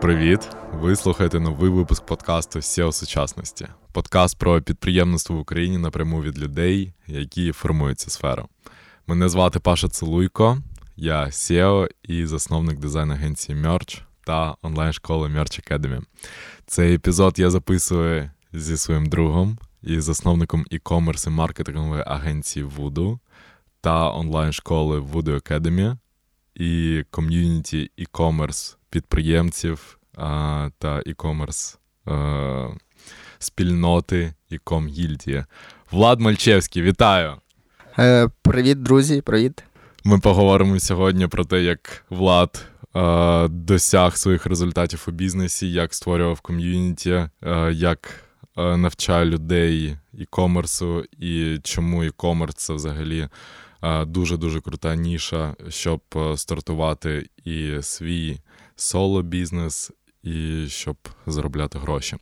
Привіт! Ви слухаєте новий випуск подкасту SEO сучасності. Подкаст про підприємництво в Україні напряму від людей, які формують цю сферу. Мене звати Паша Целуйко, я SEO і засновник дизайн-агенції Merch та онлайн-школи Merch Academy. Цей епізод я записую зі своїм другом і засновником e-commerce і маркетингової агенції Voodoo та онлайн-школи Voodoo Academy і ком'юніті e-commerce підприємців а, та e-commerce а, спільноти e-com гільдії. Влад Мальчевський, вітаю! Е, Привіт, друзі, привіт. Ми поговоримо сьогодні про те, як Влад е, досяг своїх результатів у бізнесі, як створював ком'юніті, е, як е, навчає людей e-комерсу і чому e-комерс це взагалі дуже-дуже крута ніша, щоб е, стартувати і свій соло-бізнес, і щоб заробляти гроші.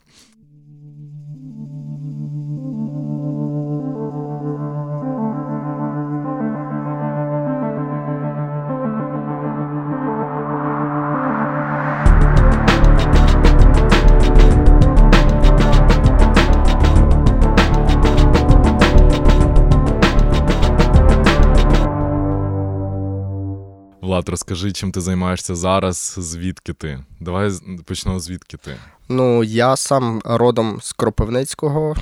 Влад, розкажи, чим ти займаєшся зараз, звідки ти? Давай почнемо звідки ти. Ну, я сам родом з Кропивницького,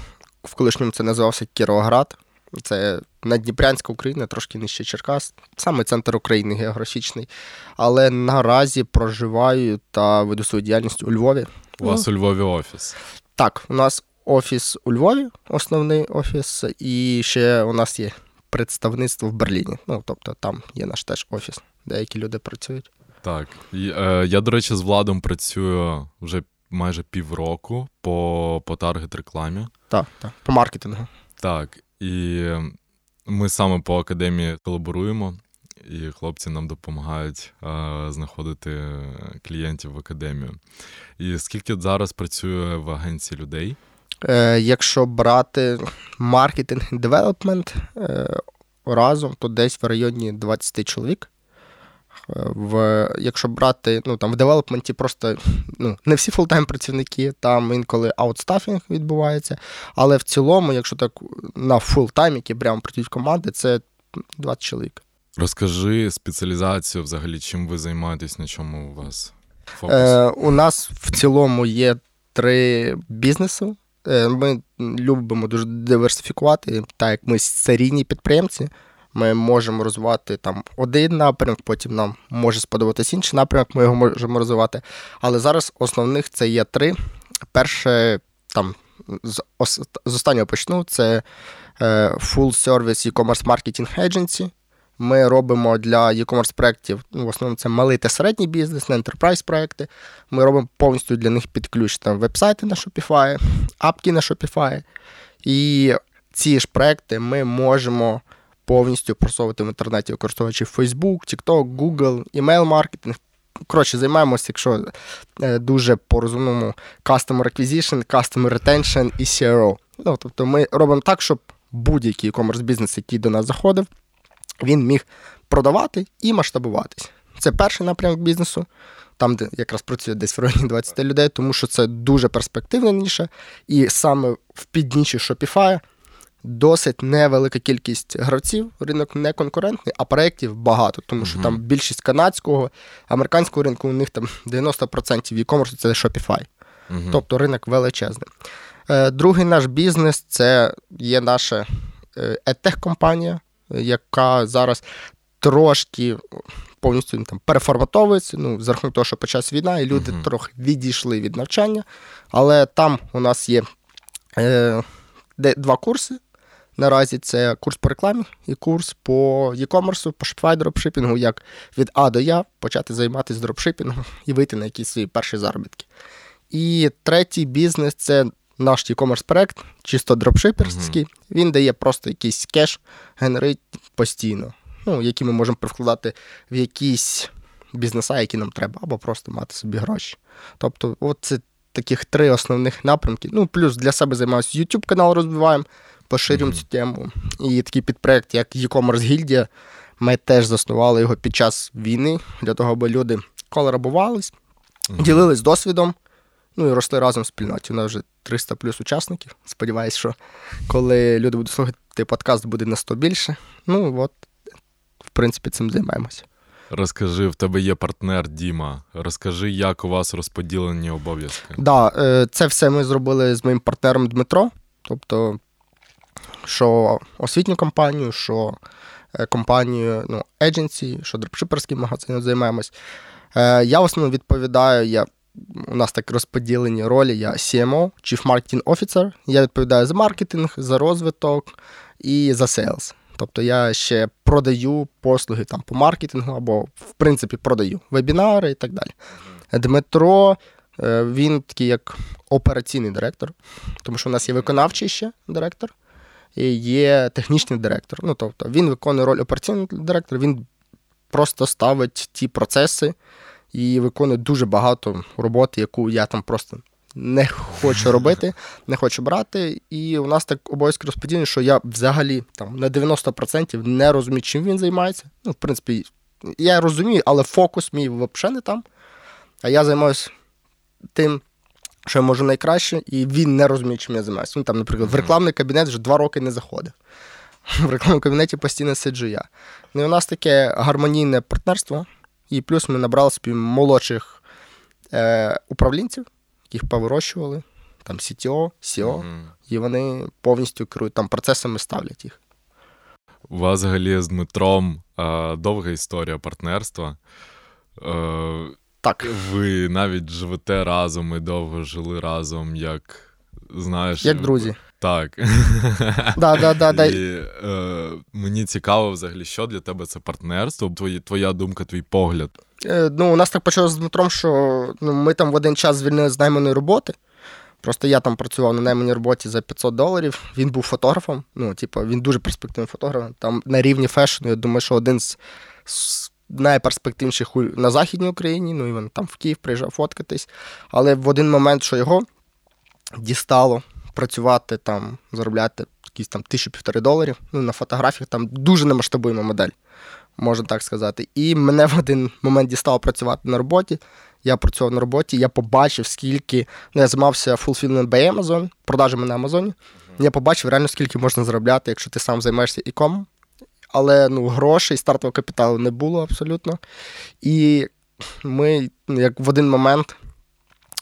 в колишньому це називався Кіровоград. Це Надніпрянська Україна, трошки нижче Черкас, саме центр України географічний. Але наразі проживаю та веду свою діяльність у Львові. У вас ну, у Львові офіс? Так, у нас офіс у Львові, основний офіс, і ще у нас є представництво в Берліні. Ну, тобто там є наш теж офіс деякі люди працюють. Так. Е, Я, до речі, з владом працюю вже майже півроку по по таргет рекламі. Так, так, по маркетингу. Так. І ми саме по академії колаборуємо, і хлопці нам допомагають е, знаходити клієнтів в академію. І скільки зараз працює в агенції людей? Е, Якщо брати маркетинг і девелопмент е, разом, то десь в районі 20 чоловік. В, Якщо брати ну, там, в девелопменті просто ну, не всі фултайм працівники, там інколи аутстафінг відбувається. Але в цілому, якщо так на фултайм, які прямо працюють команди, це 20 чоловік. Розкажи спеціалізацію взагалі, чим ви займаєтесь, на чому у вас фокус? Е, У нас в цілому є три бізнеси. Е, Ми любимо дуже диверсифікувати, так як ми серійні підприємці. Ми можемо розвивати там один напрямок, потім нам може сподобатися інший напрямок, ми його можемо розвивати. Але зараз основних це є три. Перше, там з, з останнього почну, це е, Full Service E-Commerce Marketing Agency. Ми робимо для e-commerce проєктів, ну, в основному це малий та середній бізнес, не enterprise проекти. Ми робимо повністю для них під ключ там веб-сайти на Shopify, апки на Shopify. І ці ж проекти ми можемо повністю просовувати в інтернеті, використовуючи Facebook, TikTok, Google, email-маркетинг. Коротше, займаємося, якщо е, дуже по розумному Customer Acquisition, Customer Retention і CRO. Ну, Тобто ми робимо так, щоб будь-який e-commerce бізнес, який до нас заходив, він міг продавати і масштабуватись. Це перший напрямок бізнесу, там, де якраз працює десь в районі 20 людей, тому що це дуже перспективна ніша. І саме в піднічі Shopify досить невелика кількість гравців. Ринок не конкурентний, а проєктів багато, тому що uh-huh. там більшість канадського, американського ринку у них там 90% e-commerce це Shopify. Uh-huh. Тобто ринок величезний. Е, другий наш бізнес це є наша етех-компанія, яка зараз трошки повністю там переформатовується. Ну, за рахунок того, що почалась війна, і люди uh-huh. трохи відійшли від навчання. Але там у нас є е, два курси. Наразі це курс по рекламі і курс по e-commerce, по Shopify дропшипінгу, як від А до Я почати займатися дропшипінгом і вийти на якісь свої перші заробітки. І третій бізнес це наш e-commerce проект, чисто дропшиперський. Mm-hmm. Він дає просто якийсь кеш, генерить постійно, ну, які ми можемо привкладати в якісь бізнеса, які нам треба, або просто мати собі гроші. Тобто, от це таких три основних напрямки. Ну, плюс для себе займаюся YouTube канал розвиваємо поширюємо mm-hmm. цю тему. І такий підпроект, як e-commerce гільдія, ми теж заснували його під час війни для того, аби люди колаборувались mm-hmm. ділились досвідом, ну і росли разом в спільноті. У нас вже 300 плюс учасників. Сподіваюсь, що коли люди будуть слухати подкаст, буде на 100 більше. Ну от, в принципі, цим займаємося. Розкажи, в тебе є партнер Діма. Розкажи, як у вас розподілені обов'язки. Так, да, е, це все ми зробили з моїм партнером Дмитро. Тобто, що освітню компанію, що е, компанію ну, agency, що дропшиперським магазином займаємось. Е, я в основному відповідаю, я, у нас так розподілені ролі, я CMO, Chief Marketing Officer. Я відповідаю за маркетинг, за розвиток і за сейлс. Тобто я ще продаю послуги там по маркетингу або, в принципі, продаю вебінари і так далі. Дмитро, е, він такий як операційний директор, тому що у нас є виконавчий ще директор і є технічний директор. Ну, тобто він виконує роль операційного директора, він просто ставить ті процеси і виконує дуже багато роботи, яку я там просто не хочу робити, не хочу брати. І у нас так обов'язки розподілені, що я взагалі там на 90% не розумію, чим він займається. Ну, в принципі, я розумію, але фокус мій взагалі не там. А я займаюся тим, що я можу найкраще, і він не розуміє, чим я займаюся. Він там, наприклад, в рекламний кабінет вже два роки не заходив. В рекламному кабінеті постійно сиджу я. Ну і у нас таке гармонійне партнерство, і плюс ми набрали собі молодших е, управлінців, яких повирощували, там CTO, CEO, mm-hmm. і вони повністю керують там процесами, ставлять їх. У вас взагалі з Дмитром е, довга історія партнерства. Е, так. Ви навіть живете разом і довго жили разом, як знаєш. Як друзі. Так. Да, да, да, да. І, е, Мені цікаво взагалі, що для тебе це партнерство, твої, твоя думка, твій погляд. Е, ну, У нас так почалося з Дмитром, що ну, ми там в один час звільнили з найманої роботи. Просто я там працював на найманій роботі за 500 доларів. Він був фотографом. Ну, типу, він дуже перспективний фотограф. Там на рівні фешну, я думаю, що один з найперспективніших на Західній Україні. Ну і він там в Київ приїжджав фоткатись. Але в один момент, що його дістало працювати там, заробляти якісь там тисячу півтори доларів. Ну, на фотографіях там дуже немасштабуємо модель, можна так сказати. І мене в один момент дістало працювати на роботі. Я працював на роботі, я побачив, скільки ну, я займався fulfillment by Amazon, продажами на Амазоні. Я побачив реально, скільки можна заробляти, якщо ти сам займаєшся іком. Але ну, грошей, стартового капіталу не було абсолютно. І ми, ну, як в один момент,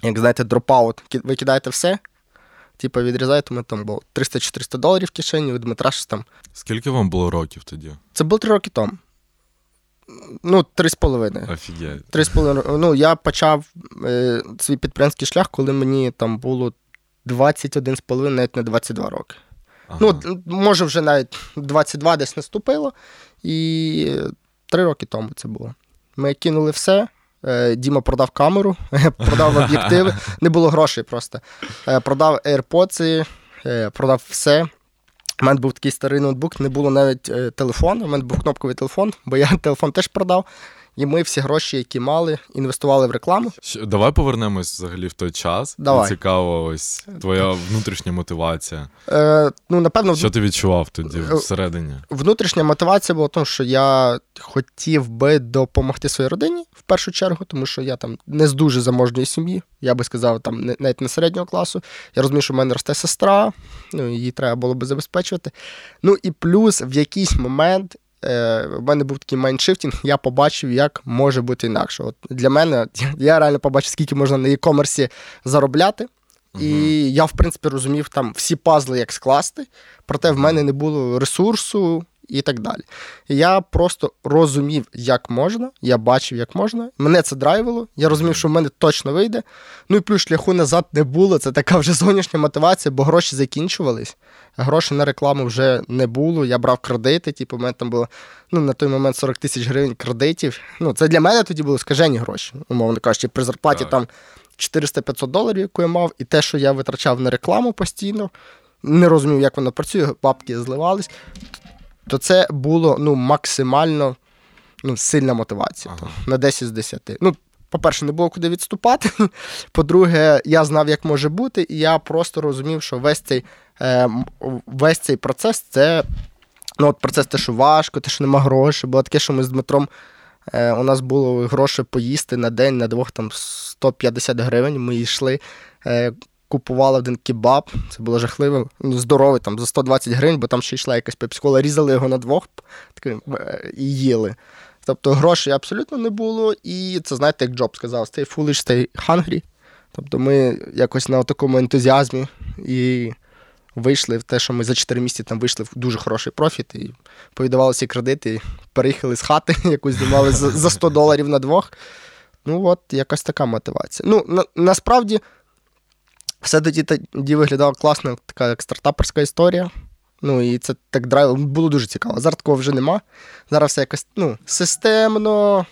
як знаєте, дропаут, ви кидаєте все, типу, відрізаєте, ми там було 300-400 доларів в кишені, у Дмитра щось там. Скільки вам було років тоді? Це було три роки тому. Ну, три з половиною. Офігеть. Три з половиною. Ну, я почав е, свій підприємський шлях, коли мені там було 21 з половиною, навіть не 22 роки. Ага. Ну, може, вже навіть 22 десь наступило. І три роки тому це було. Ми кинули все. Е, Діма продав камеру, продав об'єктиви, не було грошей просто. Е, продав AirPods, е, продав все. У мене був такий старий ноутбук, не було навіть телефону. У мене був кнопковий телефон, бо я телефон теж продав. І ми всі гроші, які мали, інвестували в рекламу. Давай повернемось взагалі в той час. Давай. Цікаво, ось твоя внутрішня мотивація. Е, ну, напевно, Що ти відчував тоді е, всередині? Внутрішня мотивація була в тому, що я хотів би допомогти своїй родині в першу чергу, тому що я там не з дуже заможньої сім'ї, я би сказав, там навіть не середнього класу. Я розумію, що в мене росте сестра, ну її треба було би забезпечувати. Ну і плюс в якийсь момент в мене був такий mindshifting, я побачив, як може бути інакше. От Для мене я реально побачив, скільки можна на e-commerce заробляти. І uh я, в принципі, розумів там всі пазли, як скласти, проте в мене не було ресурсу і так далі. Я просто розумів, як можна, я бачив, як можна. Мене це драйвило, я розумів, що в мене точно вийде. Ну і плюс шляху назад не було. Це така вже зовнішня мотивація, бо гроші закінчувались. Грошей на рекламу вже не було. Я брав кредити, типу, у мене там було ну, на той момент 40 тисяч гривень кредитів. Ну, Це для мене тоді були скажені гроші, умовно кажучи, при зарплаті так. там 400-500 доларів, яку я мав, і те, що я витрачав на рекламу постійно, не розумів, як воно працює, бабки зливались то це було ну, максимально ну, сильна мотивація ага. на 10 з 10. Ну, по-перше, не було куди відступати. По-друге, я знав, як може бути, і я просто розумів, що весь цей е, весь цей процес це ну, от процес те, що важко, те, що нема грошей. Було таке, що ми з Дмитром. Е, у нас було гроші поїсти на день, на двох там 150 гривень. Ми йшли, е, купували один кебаб, це було жахливо, ну, здоровий, там за 120 гривень, бо там ще йшла якась пепсикола, різали його на двох таким, е, і їли. Тобто грошей абсолютно не було, і це, знаєте, як Джоб сказав, stay foolish, stay hungry. Тобто ми якось на такому ентузіазмі і вийшли в те, що ми за 4 місяці там вийшли в дуже хороший профіт і повідавали всі кредити, переїхали з хати, яку знімали за 100 доларів на двох. Ну, от, якась така мотивація. Ну, на, насправді, все тоді тоді виглядало класно, така як стартаперська історія. Ну, і це так драйв було дуже цікаво. Зараз такого вже нема. Зараз все якось ну, системно.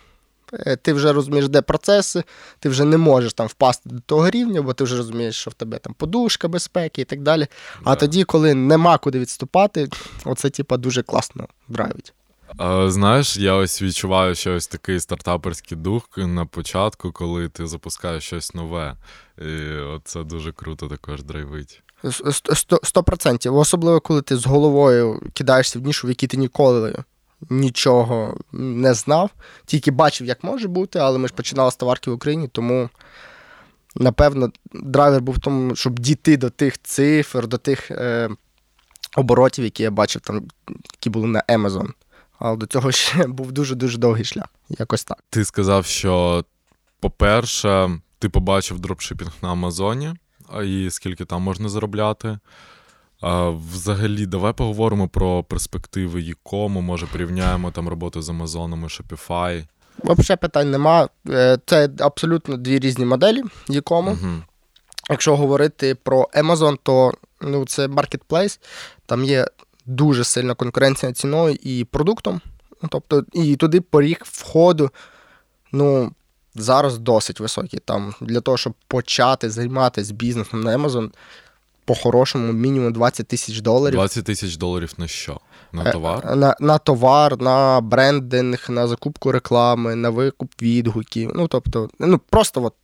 Е, ти вже розумієш, де процеси, ти вже не можеш там впасти до того рівня, бо ти вже розумієш, що в тебе там подушка безпеки і так далі. А yeah. тоді, коли нема куди відступати, оце типа дуже класно драйвить. Знаєш, я ось відчуваю що ось такий стартаперський дух на початку, коли ти запускаєш щось нове. І Це дуже круто також драйвить. Сто процентів. Особливо, коли ти з головою кидаєшся в нішу, в якій ти ніколи нічого не знав, тільки бачив, як може бути, але ми ж починали з товарки в Україні, тому. Напевно, драйвер був в тому, щоб дійти до тих цифр, до тих е, оборотів, які я бачив, там, які були на Amazon. Але до цього ще був дуже-дуже довгий шлях. Якось так. Ти сказав, що, по-перше, ти побачив дропшипінг на Амазоні, і скільки там можна заробляти. А, Взагалі, давай поговоримо про перспективи Якому, може порівняємо там роботу з Амазоном і Shopify. Взагалі питань нема. Е, це абсолютно дві різні моделі Якому. Угу. Якщо говорити про Amazon, то ну, це marketplace, там є дуже сильна конкуренція ціною і продуктом. Тобто, і туди поріг входу, ну, зараз досить високий. Там Для того, щоб почати займатися бізнесом на Amazon, по-хорошому, мінімум 20 тисяч доларів. 20 тисяч доларів на що? На е, товар? На на товар, на брендинг, на закупку реклами, на викуп відгуків. Ну, тобто, ну просто от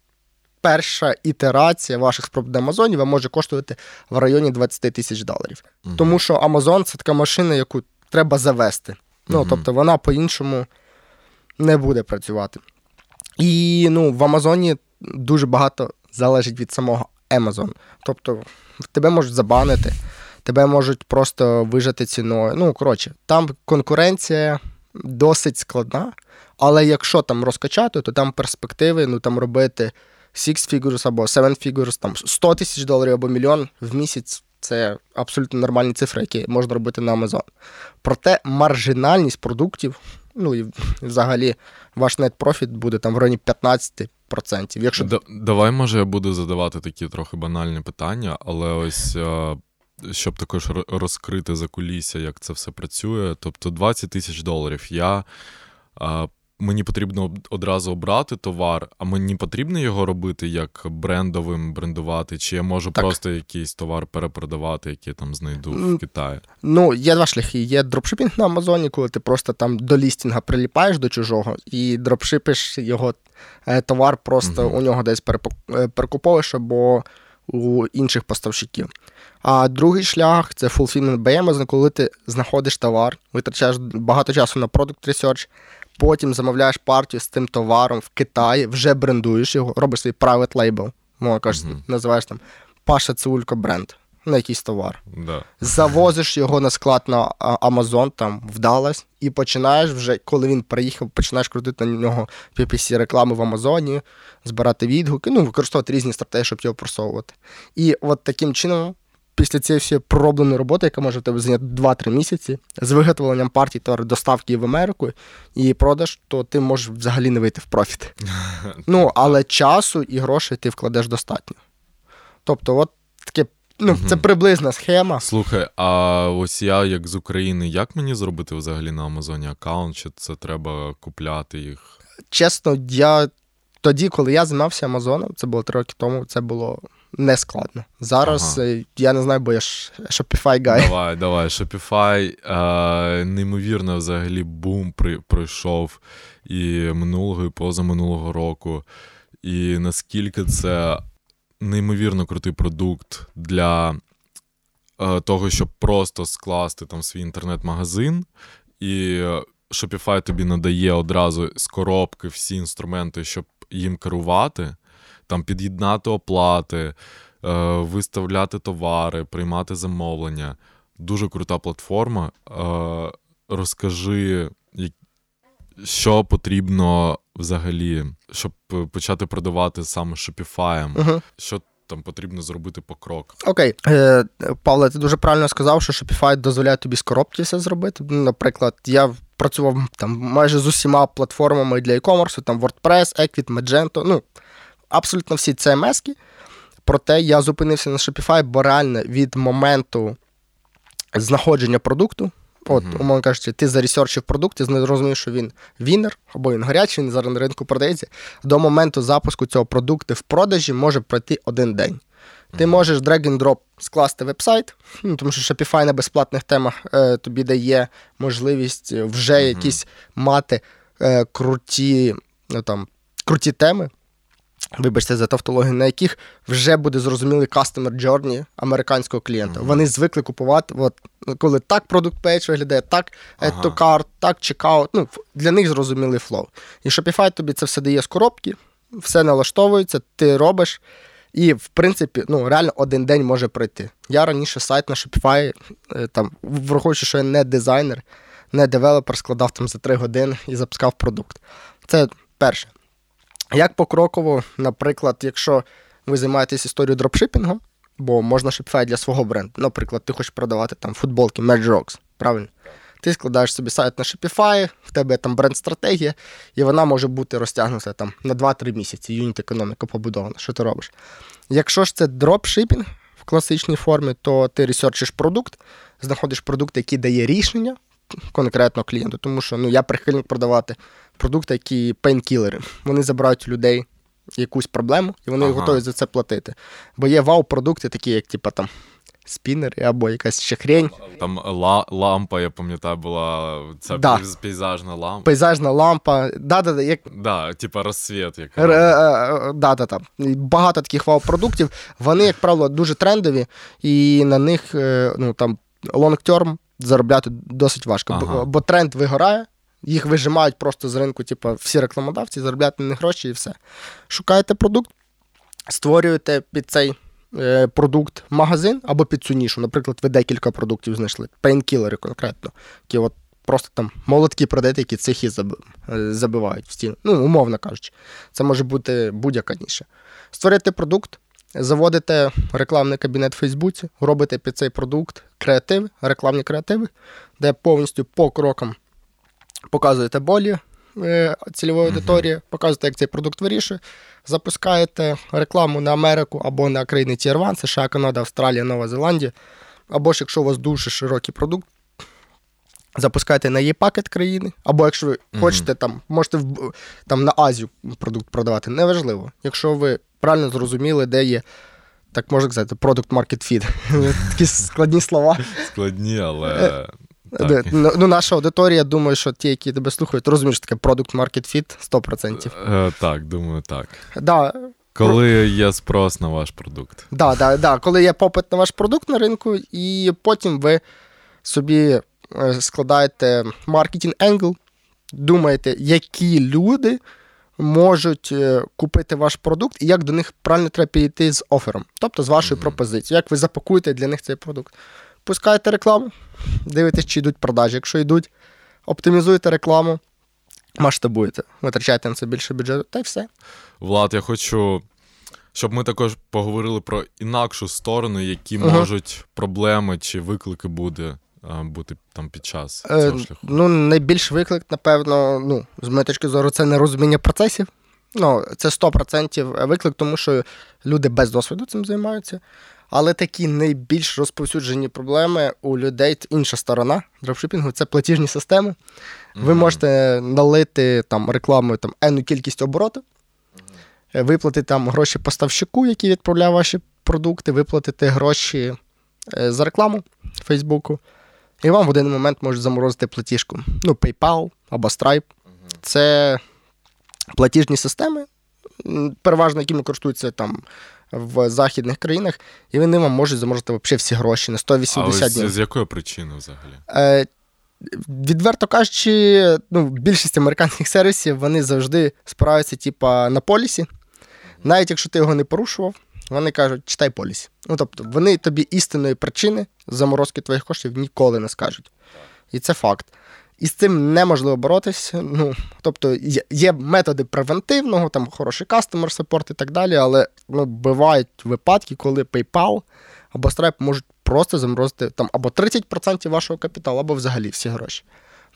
перша ітерація ваших спроб на Амазоні вам може коштувати в районі 20 тисяч доларів. Угу. Тому що Амазон це така машина, яку треба завести. Ну, тобто, вона по-іншому не буде працювати. І ну, в Амазоні дуже багато залежить від самого Amazon. Тобто, тебе можуть забанити, тебе можуть просто вижати ціною. Ну, коротше, там конкуренція досить складна, але якщо там розкачати, то там перспективи ну, там робити six figures або seven figures, там 100 тисяч доларів або мільйон в місяць. Це абсолютно нормальні цифри, які можна робити на Amazon. Проте маржинальність продуктів, ну і взагалі ваш net profit буде там в районі 15%. Якщо... Д- давай, може, я буду задавати такі трохи банальні питання, але ось е, щоб також розкрити за кулісся, як це все працює. Тобто 20 тисяч доларів. Я е, мені потрібно одразу обрати товар, а мені потрібно його робити як брендовим брендувати, чи я можу так. просто якийсь товар перепродавати, який я там знайду в Китаї? Ну, є два шляхи. Є дропшипінг на Амазоні, коли ти просто там до лістінга приліпаєш до чужого і дропшипиш його е, товар, просто угу. у нього десь е, перекуповуєш або у інших поставщиків. А другий шлях це fulfillment by Amazon, коли ти знаходиш товар, витрачаєш багато часу на product research, потім замовляєш партію з цим товаром в Китаї, вже брендуєш його, робиш свій private label, мова кажуть, uh-huh. називаєш там Паша Цеулько бренд на якийсь товар. Да. Завозиш його на склад на Amazon, там вдалось, і починаєш вже, коли він приїхав, починаєш крутити на нього PPC реклами в Амазоні, збирати відгуки, ну, використовувати різні стратегії, щоб його просовувати. І от таким чином після цієї всієї проробленої роботи, яка може в тебе зайняти 2-3 місяці, з виготовленням партій товару доставки в Америку і продаж, то ти можеш взагалі не вийти в профіт. Ну, але часу і грошей ти вкладеш достатньо. Тобто, от таке. Ну, це приблизна схема. Слухай, а ось я, як з України, як мені зробити взагалі на Амазоні аккаунт? Чи це треба купляти їх? Чесно, я тоді, коли я займався Амазоном, це було три роки тому, це було не складно. Зараз ага. Е, я не знаю, бо я ж Shopify guy. Давай, давай. Shopify е, неймовірно взагалі бум при, пройшов і минулого, і позаминулого року. І наскільки це неймовірно крутий продукт для е, того, щоб просто скласти там свій інтернет-магазин. І Shopify тобі надає одразу з коробки всі інструменти, щоб їм керувати там під'єднати оплати, е, виставляти товари, приймати замовлення. Дуже крута платформа. Е, розкажи, що потрібно взагалі, щоб почати продавати саме Shopify? Угу. Що там потрібно зробити по крок? Окей, Е, Павле, ти дуже правильно сказав, що Shopify дозволяє тобі з коробки все зробити. Наприклад, я працював там майже з усіма платформами для e-commerce, там WordPress, Equid, Magento, ну абсолютно всі CMS-ки. Проте я зупинився на Shopify, бо реально від моменту знаходження продукту. От, mm-hmm. умовно кажучи, ти заресерчив продукт, ти зрозумів, що він вінер, або він гарячий, він зараз на ринку продається. До моменту запуску цього продукту в продажі може пройти один день. Ти можеш drag and drop скласти веб-сайт, ну, тому що Shopify на безплатних темах е, тобі дає можливість вже mm-hmm. якісь мати е, круті, ну, там, круті теми вибачте за тавтологію, на яких вже буде зрозумілий customer journey американського клієнта. Mm-hmm. Вони звикли купувати, от, коли так product page виглядає, так ага. to cart, так checkout. Ну, Для них зрозумілий flow. І Shopify тобі це все дає з коробки, все налаштовується, ти робиш. І, в принципі, ну, реально один день може пройти. Я раніше сайт на Shopify, е, там, враховуючи, що я не дизайнер, не девелопер, складав там за три години і запускав продукт. Це перше. Як покроково, наприклад, якщо ви займаєтесь історією дропшипінгу, бо можна Shopify для свого бренду. Наприклад, ти хочеш продавати там футболки Rocks, правильно? Ти складаєш собі сайт на Shopify, в тебе там бренд-стратегія, і вона може бути розтягнута там на 2-3 місяці. Юніт економіка побудована. Що ти робиш? Якщо ж це дропшипінг в класичній формі, то ти ресерчиш продукт, знаходиш продукт, який дає рішення конкретно клієнту, тому що ну, я прихильник продавати продукти, які пейнкілери. Вони забирають у людей якусь проблему, і вони ага. готові за це платити. Бо є вау-продукти, такі, як типа там. Спінери або якась ще хрень. Там ла- лампа, я пам'ятаю, була це да. пейзажна лампа. Пейзажна лампа. Да-да-да, як... Да, типа розсвіт. Яка... Р- е, е, да-да-да. Багато таких вау-продуктів. Вони, як правило, дуже трендові, і на них е, ну, там long-term заробляти досить важко. Ага. Бо, бо тренд вигорає, їх вижимають просто з ринку, типу, всі рекламодавці, заробляти на них гроші і все. Шукаєте продукт, створюєте під цей е, продукт магазин або під цю нішу. Наприклад, ви декілька продуктів знайшли, пейнкілери конкретно, які от просто там молотки продаєте, які цехи забивають в стіну. Ну, умовно кажучи, це може бути будь-яка ніша. Створити продукт. Заводите рекламний кабінет в Фейсбуці, робите під цей продукт креативи, рекламні креативи, де повністю по крокам показуєте болі е, цільової аудиторії, uh-huh. показуєте, як цей продукт вирішує, запускаєте рекламу на Америку або на країни Tier 1, США, Канада, Австралія, Нова Зеландія. Або ж якщо у вас дуже широкий продукт, запускаєте на є-пакет країни, або якщо ви uh-huh. хочете, там, можете там, на Азію продукт продавати, неважливо. Якщо ви правильно зрозуміли, де є. Так можна сказати, market fit. Такі складні слова. Складні, але так. Ну, ну, Наша аудиторія, думаю, що ті, які тебе слухають, розумієш таке продукт market fit 100%. Е, Так, думаю, так. Да. Коли є спрос на ваш продукт. Да, да, да. Коли є попит на ваш продукт на ринку, і потім ви собі е, складаєте маркетинг енгл, думаєте, які люди можуть е, купити ваш продукт і як до них правильно треба підійти з офером, тобто з вашою mm-hmm. пропозицією, як ви запакуєте для них цей продукт пускаєте рекламу, дивитесь, чи йдуть продажі. Якщо йдуть, оптимізуєте рекламу, масштабуєте, витрачаєте на це більше бюджету, та й все. Влад, я хочу. Щоб ми також поговорили про інакшу сторону, які uh можуть проблеми чи виклики буде бути там під час е, цього шляху. Ну, найбільш виклик, напевно, ну, з моєї точки зору, це нерозуміння процесів. Ну, Це 100% виклик, тому що люди без досвіду цим займаються. Але такі найбільш розповсюджені проблеми у людей інша сторона дропшипінгу це платіжні системи. Mm-hmm. Ви можете налити там рекламою там енну кількість обороту, mm-hmm. виплатити там гроші поставщику, який відправляє ваші продукти, виплатити гроші е, за рекламу Фейсбуку. І вам в один момент можуть заморозити платіжку. Ну, PayPal або Stripe. Це платіжні системи, переважно якими користуються там в західних країнах, і вони вам можуть заморозити взагалі всі гроші на 180 а днів. З якої причини взагалі? Е, Відверто кажучи, ну, більшість американських сервісів вони завжди справляються, типа, на полісі. Навіть якщо ти його не порушував, вони кажуть, читай поліс. Ну тобто, вони тобі істинної причини заморозки твоїх коштів ніколи не скажуть. І це факт. І з цим неможливо боротися. Ну, тобто є методи превентивного, там хороший кастомер саппорт і так далі, але ну, бувають випадки, коли PayPal або Stripe можуть просто заморозити там або 30% вашого капіталу, або взагалі всі гроші.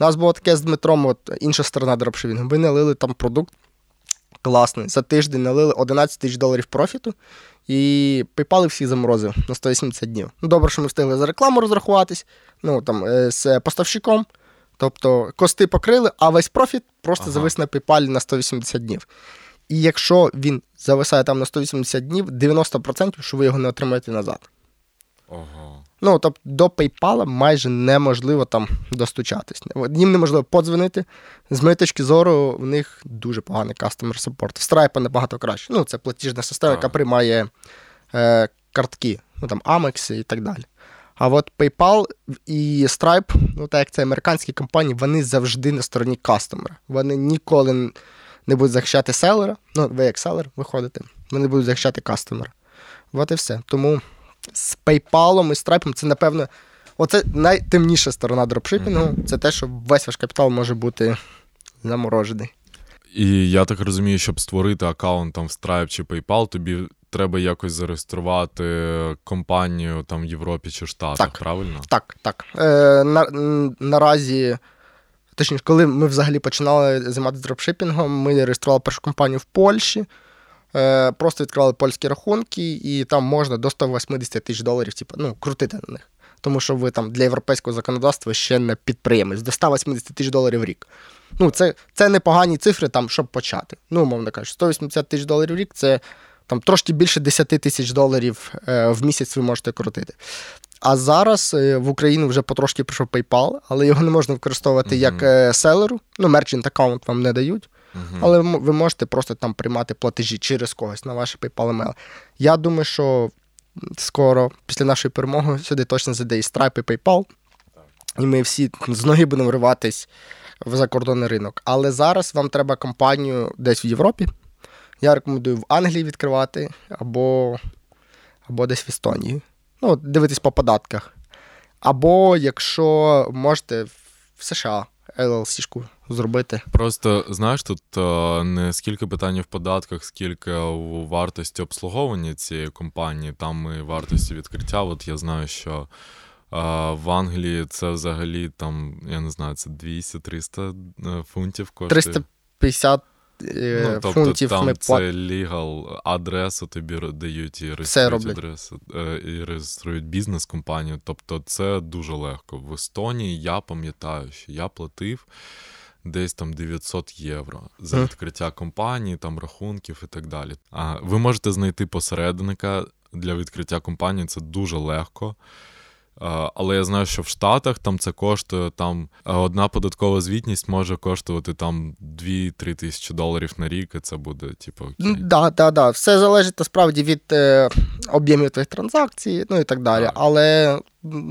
У нас було таке з Дмитром, от інша сторона дропшивінгу. Ви налили там продукт класний. За тиждень налили 11 тисяч доларів профіту, і PayPal всі заморозив на 180 днів. Ну, добре, що ми встигли за рекламу розрахуватись, ну там е, з поставщиком. Тобто кости покрили, а весь профіт просто ага. завис на PayPal на 180 днів. І якщо він зависає там на 180 днів, 90%, що ви його не отримаєте назад. Ага. Ну, тобто до PayPal майже неможливо там достучатись. Їм неможливо подзвонити. З моєї точки зору, в них дуже поганий кастомер саппорт. В Stripe набагато краще. Ну, це платіжна система, яка приймає е, картки, ну там Amex і так далі. А от PayPal і Stripe, ну так як це американські компанії, вони завжди на стороні кастомера. Вони ніколи не будуть захищати селера. Ну, ви як селер виходите, вони будуть захищати кастомера. От і все. Тому з PayPal і Stripe це, напевно, оце найтемніша сторона дропшипінгу. Mm-hmm. Це те, що весь ваш капітал може бути заморожений. І я так розумію, щоб створити аккаунт там в Stripe чи PayPal, тобі треба якось зареєструвати компанію там в Європі чи Штатах, так, правильно? Так, так. Е, на, Наразі, точніше, коли ми взагалі починали займатися дропшипінгом, ми реєстрували першу компанію в Польщі. Е, Просто відкривали польські рахунки, і там можна до 180 тисяч доларів типу, ну, крутити на них. Тому що ви там для європейського законодавства ще не підприємець, до 180 тисяч доларів в рік. Ну, Це це непогані цифри, там, щоб почати. Ну, умовно кажучи, 180 тисяч доларів в рік це там трошки більше 10 тисяч доларів е, в місяць ви можете крутити. А зараз е, в Україну вже потрошки прийшов PayPal, але його не можна використовувати mm-hmm. як е, селеру. Ну, мерчент аккаунт вам не дають. Mm-hmm. Але ви можете просто там приймати платежі через когось на ваш PayPal email. Я думаю, що скоро, після нашої перемоги, сюди точно зайде і Stripe, і PayPal. І ми всі з ноги будемо вриватись в закордонний ринок. Але зараз вам треба компанію десь в Європі. Я рекомендую в Англії відкривати або або десь в Естонії. Ну, дивитись по податках. Або якщо можете в США LLC-шку зробити. Просто знаєш, тут е, не скільки питань в податках, скільки у вартості обслуговування цієї компанії, там і вартості відкриття. От я знаю, що. Е, в Англії це взагалі там, я не знаю, це 200-300 е, фунтів коштує. 350 Е, ну, тобто, фунтів там ми це лігал, адресу тобі дають і реєструють адресу, е, і реєструють бізнес-компанію. Тобто це дуже легко. В Естонії я пам'ятаю, що я платив десь там 900 євро за відкриття компанії, там рахунків і так далі. А ви можете знайти посередника для відкриття компанії, це дуже легко. Але я знаю, що в Штатах там це коштує там одна податкова звітність може коштувати там 2-3 тисячі доларів на рік, і це буде, типу. окей. Да, да, да. Все залежить насправді від е, об'ємів твоїх транзакцій, ну і так далі. Так. Але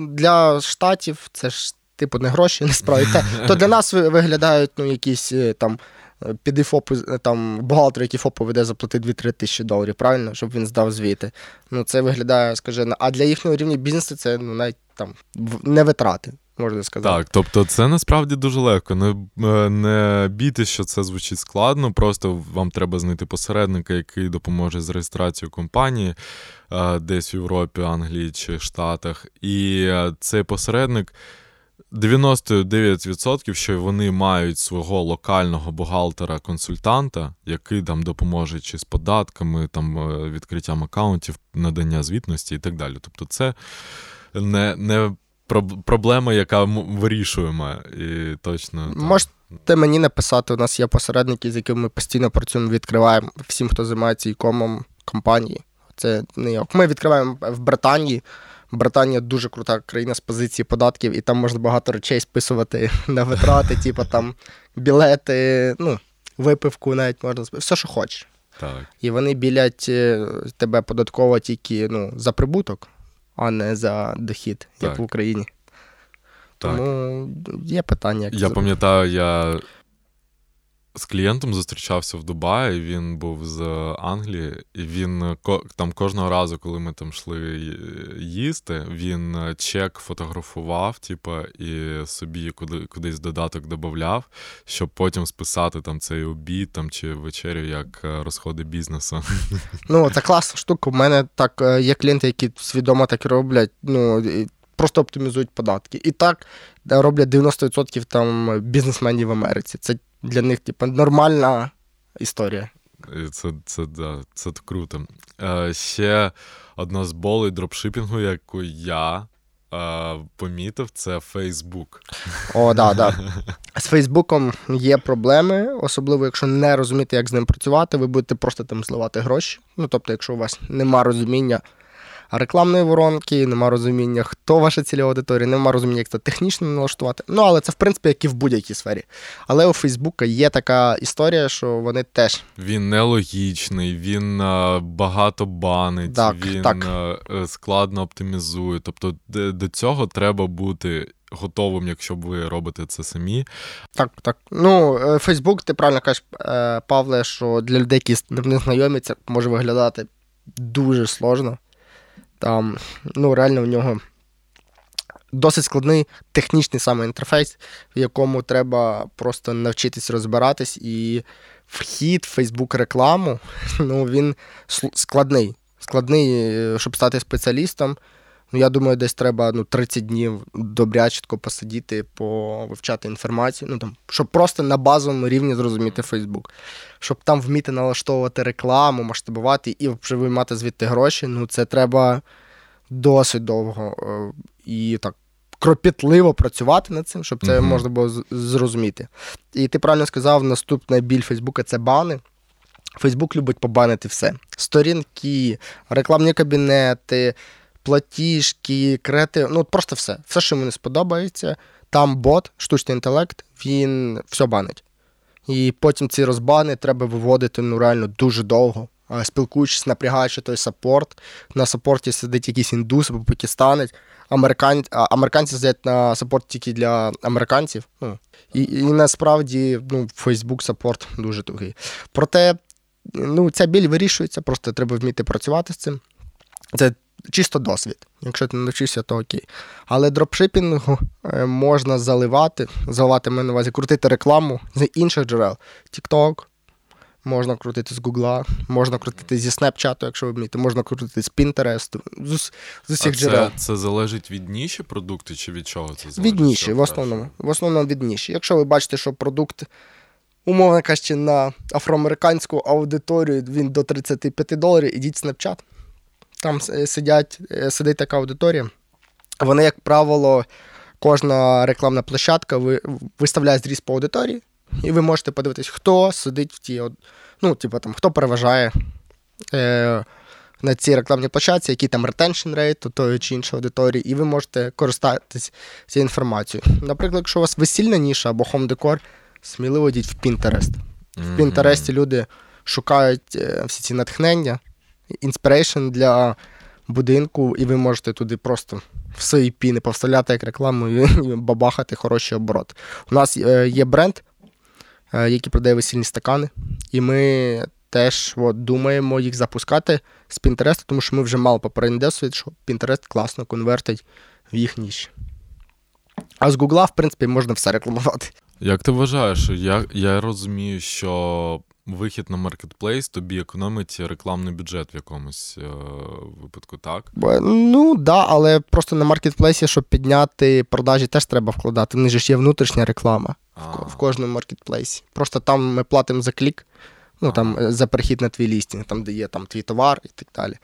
для штатів це ж. Типу, не гроші, не справді. То для нас виглядають ну, якісь е, там піди ФОПу, там бухгалтер, який ФОПу веде, заплатити 2-3 тисячі доларів, правильно, щоб він здав звіти. Ну, це виглядає, скажімо, а для їхнього рівня бізнесу це ну, навіть там не витрати. Можна сказати. Так, тобто це насправді дуже легко. Не е, не бійте, що це звучить складно, просто вам треба знайти посередника, який допоможе з реєстрацією компанії е, десь в Європі, Англії чи Штатах. І е, цей посередник 99%, що вони мають свого локального бухгалтера-консультанта, який там допоможе чи з податками, там е, відкриттям аккаунтів, надання звітності і так далі. Тобто, це не не проблема, яка вирішуємо. І точно Можете мені написати, у нас є посередники, з якими ми постійно працюємо, відкриваємо всім, хто займається ікомом компанії. Це не як. Ми відкриваємо в Британії. Британія дуже крута країна з позиції податків, і там можна багато речей списувати на витрати, типу там білети, ну, випивку навіть можна списувати, все, що хочеш. Так. І вони білять е, тебе податково тільки ну, за прибуток, а не за дохід, так. як в Україні. Так. Тому є питання. Як Я пам'ятаю, я з клієнтом зустрічався в Дубаї, він був з Англії, і він там кожного разу, коли ми там йшли їсти, він чек фотографував, типа, і собі куди, кудись додаток додавав, щоб потім списати там цей обід там, чи вечерю як е, розходи бізнесу. Ну, це класна штука. У мене так е, є клієнти, які свідомо так роблять. Ну, Просто оптимізують податки. І так роблять 90% там бізнесменів в Америці. Це для них, типу, нормальна історія. Це це, да, це круто. Е, Ще одна з болей дропшипінгу, яку я е, помітив, це Фейсбук. О, да, да. З Фейсбуком є проблеми, особливо, якщо не розуміти, як з ним працювати, ви будете просто там зливати гроші. Ну, тобто, якщо у вас нема розуміння рекламної воронки, нема розуміння, хто ваша цільова аудиторія, нема розуміння, як це технічно налаштувати. Ну, але це, в принципі, як і в будь-якій сфері. Але у Фейсбука є така історія, що вони теж. Він нелогічний, він а, багато банить, так, він так. Е, складно оптимізує. Тобто, до цього треба бути. Готовим, якщо ви робите це самі. Так, так. Ну, Фейсбук, ти правильно кажеш, е, Павле, що для людей, які не знайомі, це може виглядати дуже сложно. Там, ну, реально в нього досить складний технічний саме інтерфейс, в якому треба просто навчитись розбиратись. І вхід в Facebook рекламу, ну, він складний. Складний, щоб стати спеціалістом. Ну, я думаю, десь треба ну, 30 днів добрячко посидіти, повивчати інформацію. Ну там, щоб просто на базовому рівні зрозуміти Facebook. Щоб там вміти налаштовувати рекламу, масштабувати і вже виймати звідти гроші. Ну, це треба досить довго е, і так кропітливо працювати над цим, щоб це uh можна було зрозуміти. І ти правильно сказав, наступний біль Фейсбука це бани. Фейсбук любить побанити все: сторінки, рекламні кабінети платіжки, креатив, ну просто все. Все, що мені сподобається. Там бот, штучний інтелект, він все банить. І потім ці розбани треба виводити ну реально дуже довго. Спілкуючись, напрягаючи той саппорт. На саппорті сидить якийсь індус або пакистанець. Американ... Американці сидять на саппорт тільки для американців. Ну, І і насправді ну, Facebook саппорт дуже тугий. Проте ну, ця біль вирішується, просто треба вміти працювати з цим. Це чисто досвід. Якщо ти не навчишся, то окей. Але дропшипінгу е, можна заливати, заливати маю на увазі, крутити рекламу з інших джерел. TikTok, можна крутити з Гугла, можна крутити зі Snapchat, якщо ви вмієте, можна крутити з Pinterest, з, з усіх а джерел. Це, це залежить від ніші продукту чи від чого це залежить? Від ніші, в основному. В основному від ніші. Якщо ви бачите, що продукт. Умовно кажучи, на афроамериканську аудиторію він до 35 доларів, ідіть в Snapchat там сидять, е, сидить така аудиторія. Вони, як правило, кожна рекламна площадка виставляє зріз по аудиторії, і ви можете подивитись, хто сидить в тій, ну, типу, там, хто переважає е, на цій рекламній площадці, який там rate у тої чи іншої аудиторії, і ви можете користатись цією інформацією. Наприклад, якщо у вас весільна ніша або decor, сміливо йдіть в Pinterest. В Pinterest люди шукають е, всі ці натхнення inspiration для будинку, і ви можете туди просто в свої піни повставляти як рекламу і бабахати хороший оборот. У нас е, є бренд, е, який продає весільні стакани, і ми теж от, думаємо їх запускати з Pinterest, тому що ми вже мали попередній досвід, що Pinterest класно конвертить в їх ніш. А з Гугла, в принципі, можна все рекламувати. Як ти вважаєш, я я розумію, що вихід на маркетплейс тобі економить рекламний бюджет в якомусь е, випадку, так? Ну так, да, але просто на маркетплейсі, щоб підняти продажі, теж треба вкладати. В них ж є внутрішня реклама в, в кожному маркетплейсі. Просто там ми платимо за клік, ну а. там е, за перехід на твій listing, там де є там твій товар і так далі.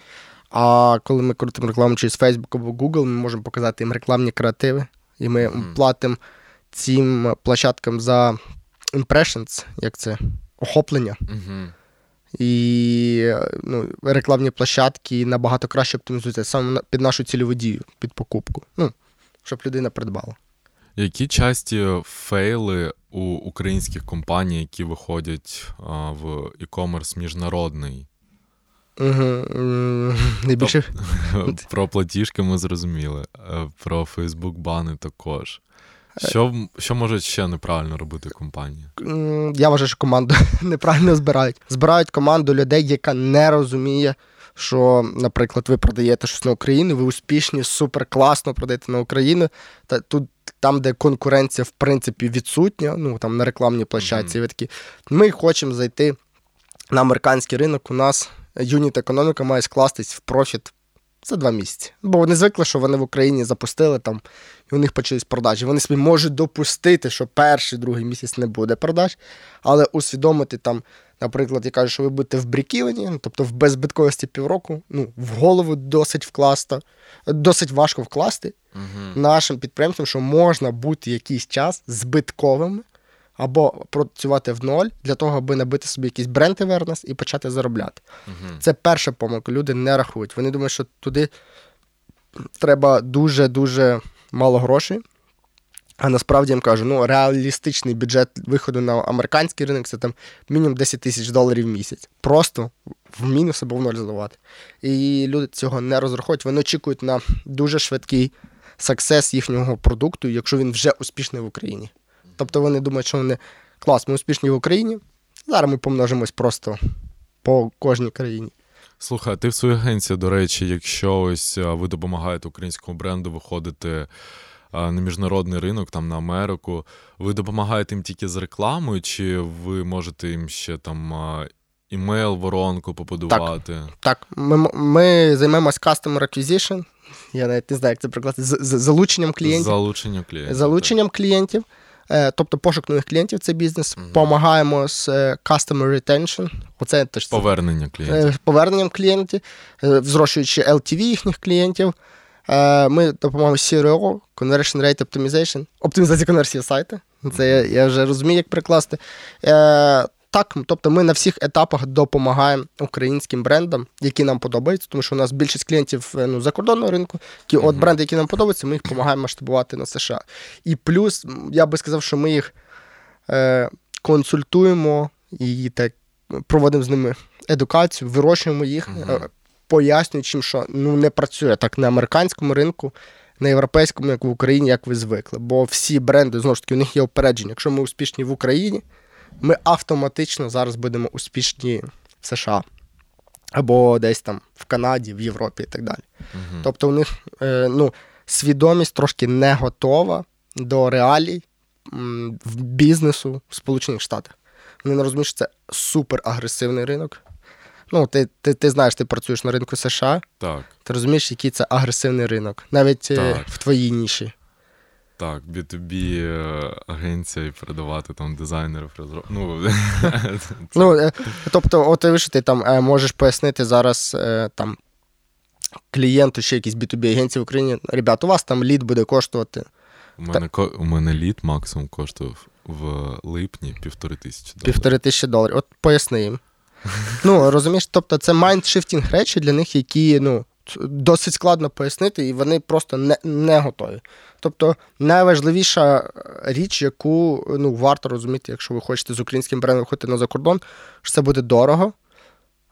А коли ми крутимо рекламу через Facebook або Google, ми можемо показати їм рекламні креативи, і ми mm. платимо цим площадкам за impressions, як це охоплення. Угу. І ну, рекламні площадки набагато краще оптимізуються саме під нашу цільову дію, під покупку. Ну, щоб людина придбала. Які часті фейли у українських компаній, які виходять а, в e-commerce міжнародний? Угу. Найбільше... Про платіжки ми зрозуміли, про Facebook бани також. Що що може ще неправильно робити компанія? Я вважаю, що команду неправильно збирають. Збирають команду людей, яка не розуміє, що, наприклад, ви продаєте щось на Україну, ви успішні, супер класно продаєте на Україну. Та тут там, де конкуренція, в принципі, відсутня, ну там на рекламній площадці, mm-hmm. ви такі. Ми хочемо зайти на американський ринок. У нас юніт економіка має скластись в профіт за два місяці. Бо вони звикли, що вони в Україні запустили там, і у них почались продажі. Вони собі можуть допустити, що перший, другий місяць не буде продаж, але усвідомити там, наприклад, я кажу, що ви будете в бріківені, ну, тобто в беззбитковості півроку, ну, в голову досить вкласти, досить важко вкласти угу. нашим підприємцям, що можна бути якийсь час збитковими або працювати в ноль для того, аби набити собі якийсь бренд awareness і почати заробляти. uh Це перша помилка. Люди не рахують. Вони думають, що туди треба дуже-дуже мало грошей. А насправді я їм кажу, ну реалістичний бюджет виходу на американський ринок це там мінімум 10 тисяч доларів в місяць. Просто в мінус або в ноль здавати. І люди цього не розраховують. Вони очікують на дуже швидкий саксес їхнього продукту, якщо він вже успішний в Україні. Тобто вони думають, що вони клас, ми успішні в Україні. Зараз ми помножимось просто по кожній країні. Слухай, ти в своїй агенції, до речі, якщо ось ви допомагаєте українському бренду виходити на міжнародний ринок, там на Америку, ви допомагаєте їм тільки з рекламою, чи ви можете їм ще там імейл, воронку побудувати? Так, так. Ми ми займаємось Customer Acquisition, я навіть не знаю, як це прикладати, з, залученням клієнтів. Залученням клієнтів. Залученням клієнтів. Тобто пошук нових клієнтів це бізнес. Mm-hmm. Помагаємо з е, customer retention. Оце теж Повернення клієнтів. Е, поверненням клієнтів, зрощуючи LTV їхніх клієнтів. Ми допомагаємо CRO, Conversion Rate Optimization, оптимізація конверсії сайту. Це я вже розумію, як прикласти. Так, тобто ми на всіх етапах допомагаємо українським брендам, які нам подобаються, тому що у нас більшість клієнтів е, ну, закордонного ринку, які от бренди, які нам подобаються, ми їх допомагаємо масштабувати на США. І плюс, я би сказав, що ми їх е, консультуємо і так проводимо з ними едукацію, вирощуємо їх, е, пояснюючи, що ну, не працює так на американському ринку. На європейському, як в Україні, як ви звикли. Бо всі бренди, знову ж таки, у них є опередження. Якщо ми успішні в Україні, ми автоматично зараз будемо успішні в США. Або десь там в Канаді, в Європі і так далі. uh Тобто у них е, ну, свідомість трошки не готова до реалій м, в бізнесу в Сполучених Штатах. Вони не розуміють, що це суперагресивний ринок. Ну, ти ти, ти знаєш, ти працюєш на ринку США. Так. Ти розумієш, який це агресивний ринок, навіть е, так. в твоїй ніші. Так, B2B е, агенція і передавати там дизайнерів розроб... Ну, ну е, тобто, от ви що ти там е, можеш пояснити зараз там клієнту ще якісь B2B агенції в Україні. Ребят, у вас там lead буде коштувати. У мене Та... у мене lead максимум коштував в липні півтори тисячі доларів. Півтори тисячі доларів. От поясни їм. Ну, розумієш, тобто це mindshifting речі для них, які ну, досить складно пояснити, і вони просто не не готові. Тобто найважливіша річ, яку ну, варто розуміти, якщо ви хочете з українським брендом виходити на закордон, що це буде дорого.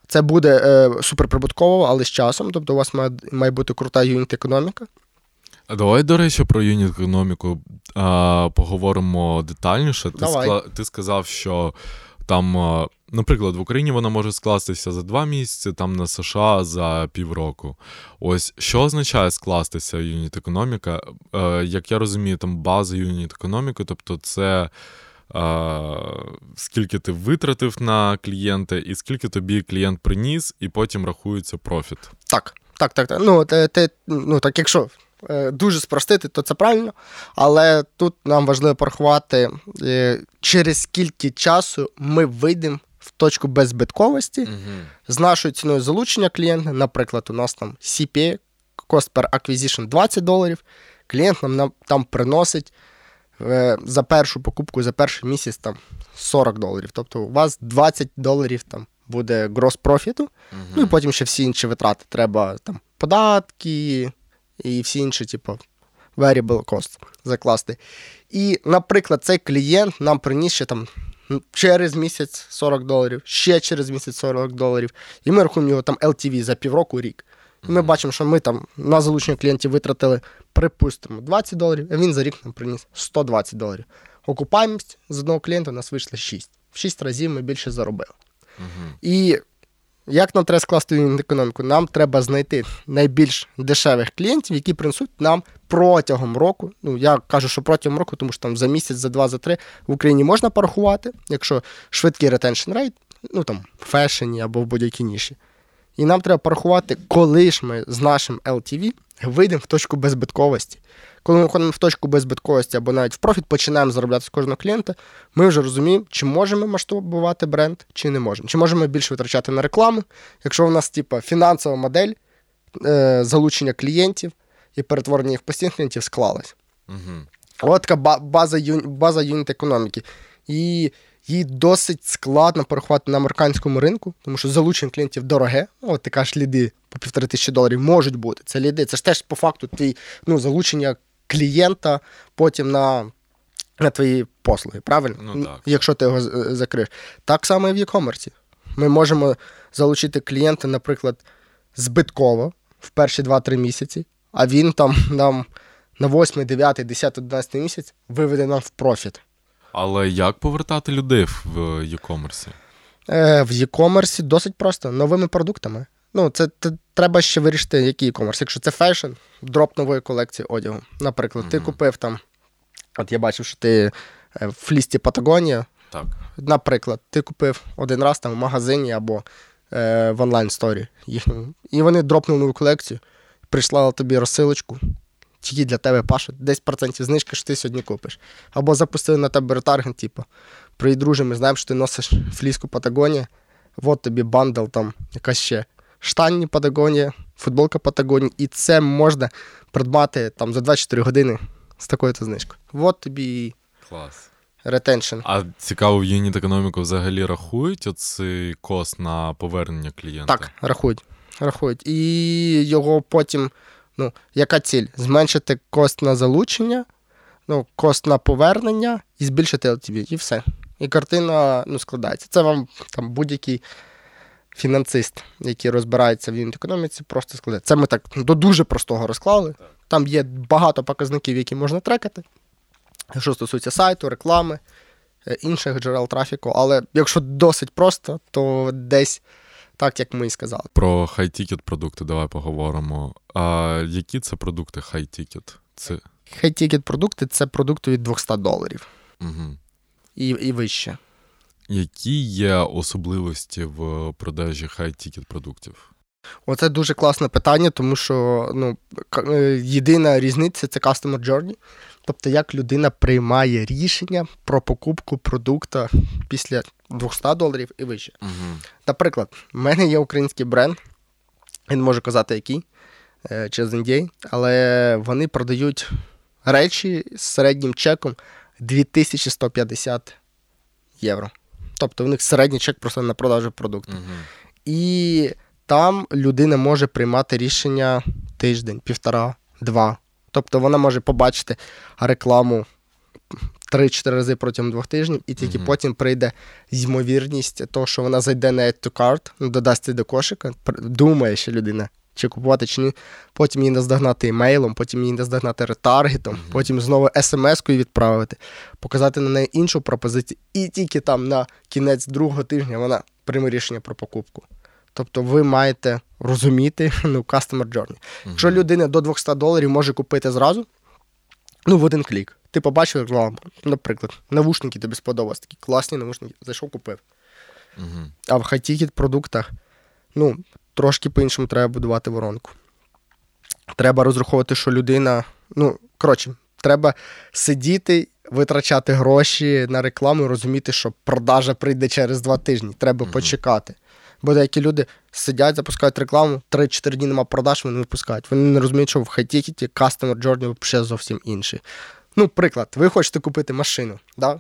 Це буде е, суперприбутково, але з часом. Тобто у вас має має бути крута юніт економіка. А давай, до речі, про юніт економіку а, поговоримо детальніше. Ти, скла... Ти сказав, що там Наприклад, в Україні вона може скластися за два місяці, там на США за півроку. Ось що означає скластися юніт економіка? Е, як я розумію, там база юніт економіки, тобто це е, скільки ти витратив на клієнта, і скільки тобі клієнт приніс, і потім рахується профіт. Так, так, так. так. Ну, те, те, ну так, якщо. Е, дуже спростити, то це правильно. Але тут нам важливо порахувати, е, через скільки часу ми вийдемо в точку беззбитковості uh з нашою ціною залучення клієнта. Наприклад, у нас там CPA, Cost per Acquisition 20 доларів. Клієнт нам там приносить е, за першу покупку за перший місяць там 40 доларів. Тобто у вас 20 доларів там буде грос профіту, uh ну і потім ще всі інші витрати. Треба там податки і всі інші, типу, variable cost закласти. І, наприклад, цей клієнт нам приніс ще там через місяць 40 доларів, ще через місяць 40 доларів. І ми рахуємо його там LTV за півроку рік. Ми бачимо, що ми там на залучення клієнтів витратили, припустимо, 20 доларів, а він за рік нам приніс 120 доларів. Окупаємість з одного клієнта у нас вийшла 6. В 6 разів ми більше заробили. І як нам треба скласти економіку? Нам треба знайти найбільш дешевих клієнтів, які принесуть нам протягом року. Ну, я кажу, що протягом року, тому що там за місяць, за два, за три в Україні можна порахувати, якщо швидкий retention rate, ну там в фешені або в будь-якій ніші. І нам треба порахувати, коли ж ми з нашим LTV вийдемо в точку беззбитковості. Коли ми виходимо в точку беззбитковості або навіть в profit починаємо заробляти з кожного клієнта, ми вже розуміємо, чи можемо масштабувати бренд, чи не можемо. Чи можемо більше витрачати на рекламу, якщо у нас типу, фінансова модель е, залучення клієнтів і перетворення їх постійних клієнтів склалась. Угу. От така база, база юніт економіки. І її досить складно порахувати на американському ринку, тому що залучення клієнтів дороге. Ну, От ти кажеш, ліди по півтори тисячі доларів можуть бути. Це ліди. Це ж теж по факту твій ну, залучення клієнта потім на, на твої послуги, правильно? Ну, так. Якщо ти його е, закриєш. Так само і в e-commerce. Ми можемо залучити клієнта, наприклад, збитково в перші 2-3 місяці, а він там нам на 8, 9, 10, 11 місяць виведе нам в profit. Але як повертати людей в e-commerce? Е, в e-commerce досить просто новими продуктами. Ну, це, це треба ще вирішити, який e-commerce. Якщо це fashion, drop нової колекції одягу. Наприклад, ти купив там. От я бачив, що ти е, в флісці Патагонія. Так. Наприклад, ти купив один раз там в магазині або е, в онлайн- store і їхньому. І вони дропнули нову колекцію, прийшла тобі розсилочку. Тільки для тебе Паша, 10% знижки, що ти сьогодні купиш. Або запустили на тебе retarget, типу, привіт, друже, ми знаємо, що ти носиш фліску Патагонія, от тобі bundle, там якась ще штани Патагонія, футболка Патагонія, і це можна придбати там за 24 години з такою-то знижкою. От тобі Клас. retention. А цікаво, в юніт економіку взагалі рахують оцей кост на повернення клієнта? Так, рахують. Рахують. І його потім, ну, яка ціль? Зменшити кост на залучення, ну, кост на повернення і збільшити LTV. І все. І картина ну, складається. Це вам там будь-який фінансист, який розбирається в юніт економіці, просто складе. Це ми так до дуже простого розклали. Там є багато показників, які можна трекати. Що стосується сайту, реклами, е, інших джерел трафіку. Але якщо досить просто, то десь так, як ми і сказали. Про хай-тікет продукти давай поговоримо. А які це продукти хай-тікет? Це... Хай-тікет продукти це продукти від 200 доларів Угу. і, і вище. Які є особливості в продажі хай-тікет продуктів? Оце дуже класне питання, тому що ну, е, єдина різниця це customer journey. Тобто, як людина приймає рішення про покупку продукту після 200 доларів і вище. Угу. Наприклад, в мене є український бренд, не можу казати який, е, через NDA, але вони продають речі з середнім чеком 2150 євро. Тобто у них середній чек просто на продажу продукту. Угу. І там людина може приймати рішення тиждень, півтора, два. Тобто вона може побачити рекламу 3-4 рази протягом двох тижнів, і тільки Мгм. потім прийде ймовірність того, що вона зайде на Add to Cart, ну, додасть до кошика, думає ще людина, чи купувати, чи ні. Потім її наздогнати емейлом, потім її наздогнати ретаргетом, Мгм. потім знову смс-кою відправити, показати на неї іншу пропозицію, і тільки там на кінець другого тижня вона прийме рішення про покупку. Тобто ви маєте розуміти ну, customer journey. Якщо людина до 200 доларів може купити зразу, ну в один клік. Ти побачив рекламу, наприклад, навушники тобі сподобалось, такі класні навушники, зайшов, купив. Угу. А в хай-тікет продуктах, ну, трошки по-іншому треба будувати воронку. Треба розраховувати, що людина. Ну, коротше, треба сидіти, витрачати гроші на рекламу і розуміти, що продажа прийде через два тижні. Треба Мгм. почекати. Бо деякі люди сидять, запускають рекламу, 3-4 дні нема продаж, вони випускають. Вони не розуміють, що в хай-тікеті customer journey ще зовсім інший. Ну, приклад, ви хочете купити машину, да?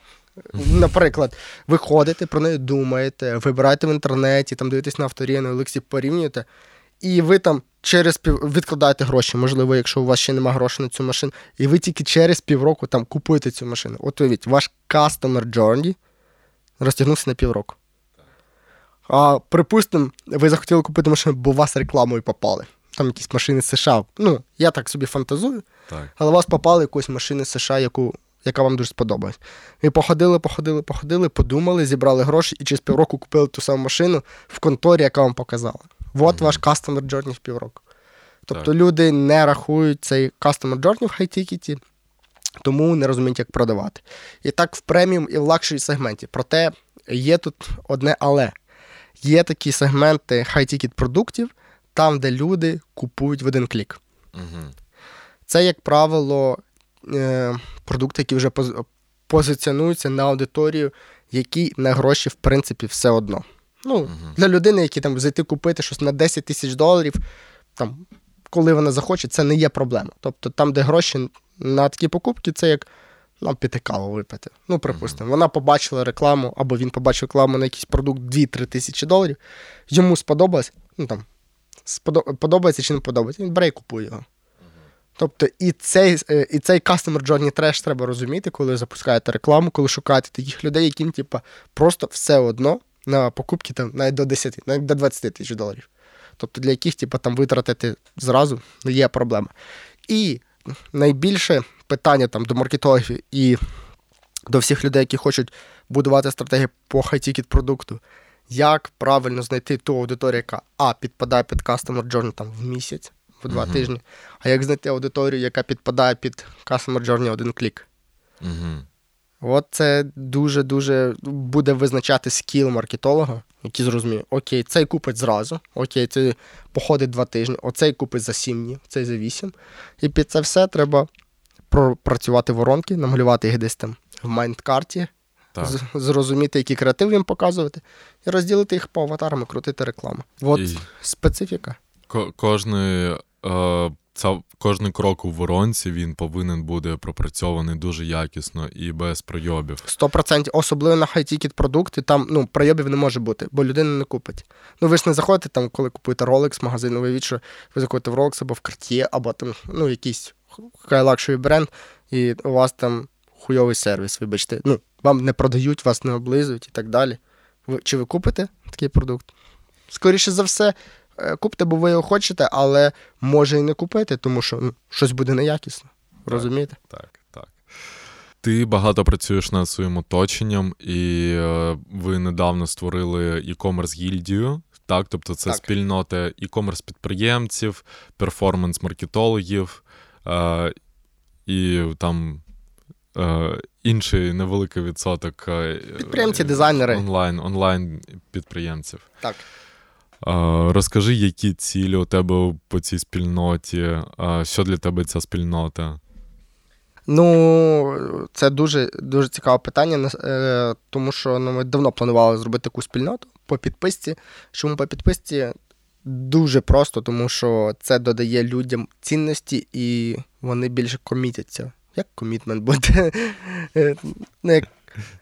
Наприклад, ви ходите, про неї думаєте, вибираєте в інтернеті, там дивитесь на авторі, на Олексі, порівнюєте, і ви там через пів відкладаєте гроші, можливо, якщо у вас ще немає грошей на цю машину, і ви тільки через півроку там купуєте цю машину. От уявіть, ваш customer journey розтягнувся на півроку. А припустимо, ви захотіли купити машину, бо вас рекламою попали. там якісь машини США. Ну, я так собі фантазую, Так. але у вас попали якусь машини США, яку, яка вам дуже сподобалась. Ви походили, походили, походили, подумали, зібрали гроші і через півроку купили ту саму машину в конторі, яка вам показала. От ваш customer journey в півроку. Тобто Так. люди не рахують цей customer journey в хай-тікеті, тому не розуміють, як продавати. І так в преміум і в luxury сегменті. Проте є тут одне але. Є такі сегменти high-ticket продуктів, там, де люди купують в один клік. Угу. Це, як правило, е, продукти, які вже позиціонуються на аудиторію, яким на гроші, в принципі, все одно. Ну, Для людини, які там зайти купити щось на 10 тисяч доларів, там, коли вона захоче, це не є проблема. Тобто там, де гроші на такі покупки, це як нам піти каву випити. Ну, припустимо, вона побачила рекламу, або він побачив рекламу на якийсь продукт 2-3 тисячі доларів, йому сподобалось, ну там, подобається чи не подобається, він бере і купує його. Тобто і цей, е, і цей customer journey треш треба розуміти, коли запускаєте рекламу, коли шукаєте таких людей, яким типа, просто все одно на покупки там, навіть до 10, навіть до 20 тисяч доларів. Тобто для яких типа, там, витратити зразу не є проблема. І найбільше питання там, до маркетологів і до всіх людей, які хочуть будувати стратегію по хай-тікет продукту, як правильно знайти ту аудиторію, яка А, підпадає під Customer Journey там, в місяць, в два Мгм. тижні, а як знайти аудиторію, яка підпадає під Customer Journey один клік. Угу. От це дуже-дуже буде визначати скіл маркетолога, який зрозуміє, окей, цей купить зразу, окей, цей походить два тижні, оцей купить за сім днів, цей за вісім. І під це все треба пропрацювати воронки, намалювати їх десь там в майндкарті, Так. зрозуміти, які креатив їм показувати, і розділити їх по аватарам і крутити рекламу. От І специфіка. ко- кожний, е, ця, кожний крок у воронці він повинен бути пропрацьований дуже якісно і без пройобів. 100%, особливо на хай-тікет продукти, там ну, пройобів не може бути, бо людина не купить. Ну ви ж не заходите там, коли купуєте Rolex магазин, ви від що ви заходите в Rolex або в Cartier, або там ну, якийсь хай бренд, і у вас там хуйовий сервіс, вибачте. Ну, вам не продають, вас не облизують і так далі. Ви, чи ви купите такий продукт? Скоріше за все, е, купите, бо ви його хочете, але може і не купити, тому що ну, щось буде неякісно. Розумієте? Так, так. Ти багато працюєш над своїм оточенням, і е, ви недавно створили e-commerce гільдію. Так, тобто це Так. спільнота e-commerce підприємців, перформанс-маркетологів е, і там е, інший невеликий відсоток е, Підприємці, дизайнери. онлайн, онлайн підприємців. Так. Е, Розкажи, які цілі у тебе по цій спільноті, е, що для тебе ця спільнота? Ну, це дуже дуже цікаве питання, тому що ну, ми давно планували зробити таку спільноту по підписці. Чому по підписці? Дуже просто, тому що це додає людям цінності і вони більше комітяться. Як комітмент буде? Ну, як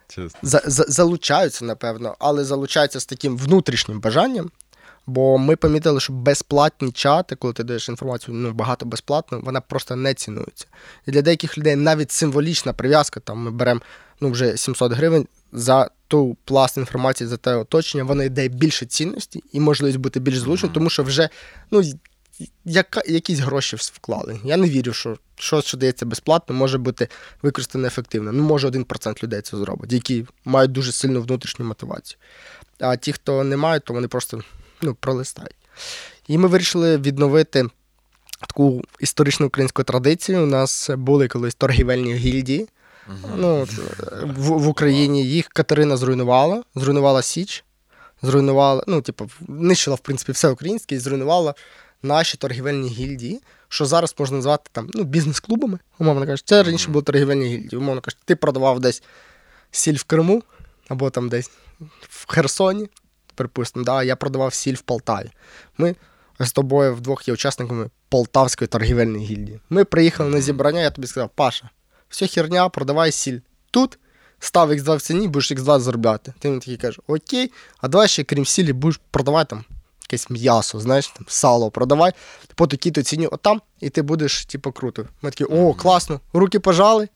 Чесно. за, за, залучаються, напевно, але залучаються з таким внутрішнім бажанням. Бо ми помітили, що безплатні чати, коли ти даєш інформацію ну, багато безплатно, вона просто не цінується. І для деяких людей навіть символічна прив'язка, там ми беремо ну, вже 700 гривень за ту пласт інформації, за те оточення, воно йде більше цінності і можливість бути більш злучним, тому що вже ну, яка, якісь гроші вклали. Я не вірю, що щось, що дається безплатно, може бути використано ефективно. Ну, може, 1% людей це зробить, які мають дуже сильну внутрішню мотивацію. А ті, хто не мають, то вони просто ну, пролистають. І ми вирішили відновити таку історичну українську традицію. У нас були колись торгівельні гільдії. Ну, в, в Україні їх Катерина зруйнувала, зруйнувала Січ, зруйнувала, ну, типу, нищила, в принципі, все українське і зруйнувала наші торгівельні гільдії, що зараз можна назвати там, ну, бізнес-клубами, умовно кажучи. Це раніше були торгівельні гільдії. Умовно кажучи, ти продавав десь сіль в Криму або там десь в Херсоні, припустимо, да, я продавав сіль в Полтаві. Ми з тобою вдвох є учасниками Полтавської торгівельної гільдії. Ми приїхали на зібрання, я тобі сказав, Паша, все херня, продавай сіль тут, став X2 в ціні, будеш X2 заробляти. Ти мені такий кажеш, окей, а давай ще крім сілі будеш продавати там якесь м'ясо, знаєш, там сало продавай по такій-то ціні отам, і ти будеш, типу, круто. Ми такі, о, класно, руки пожали.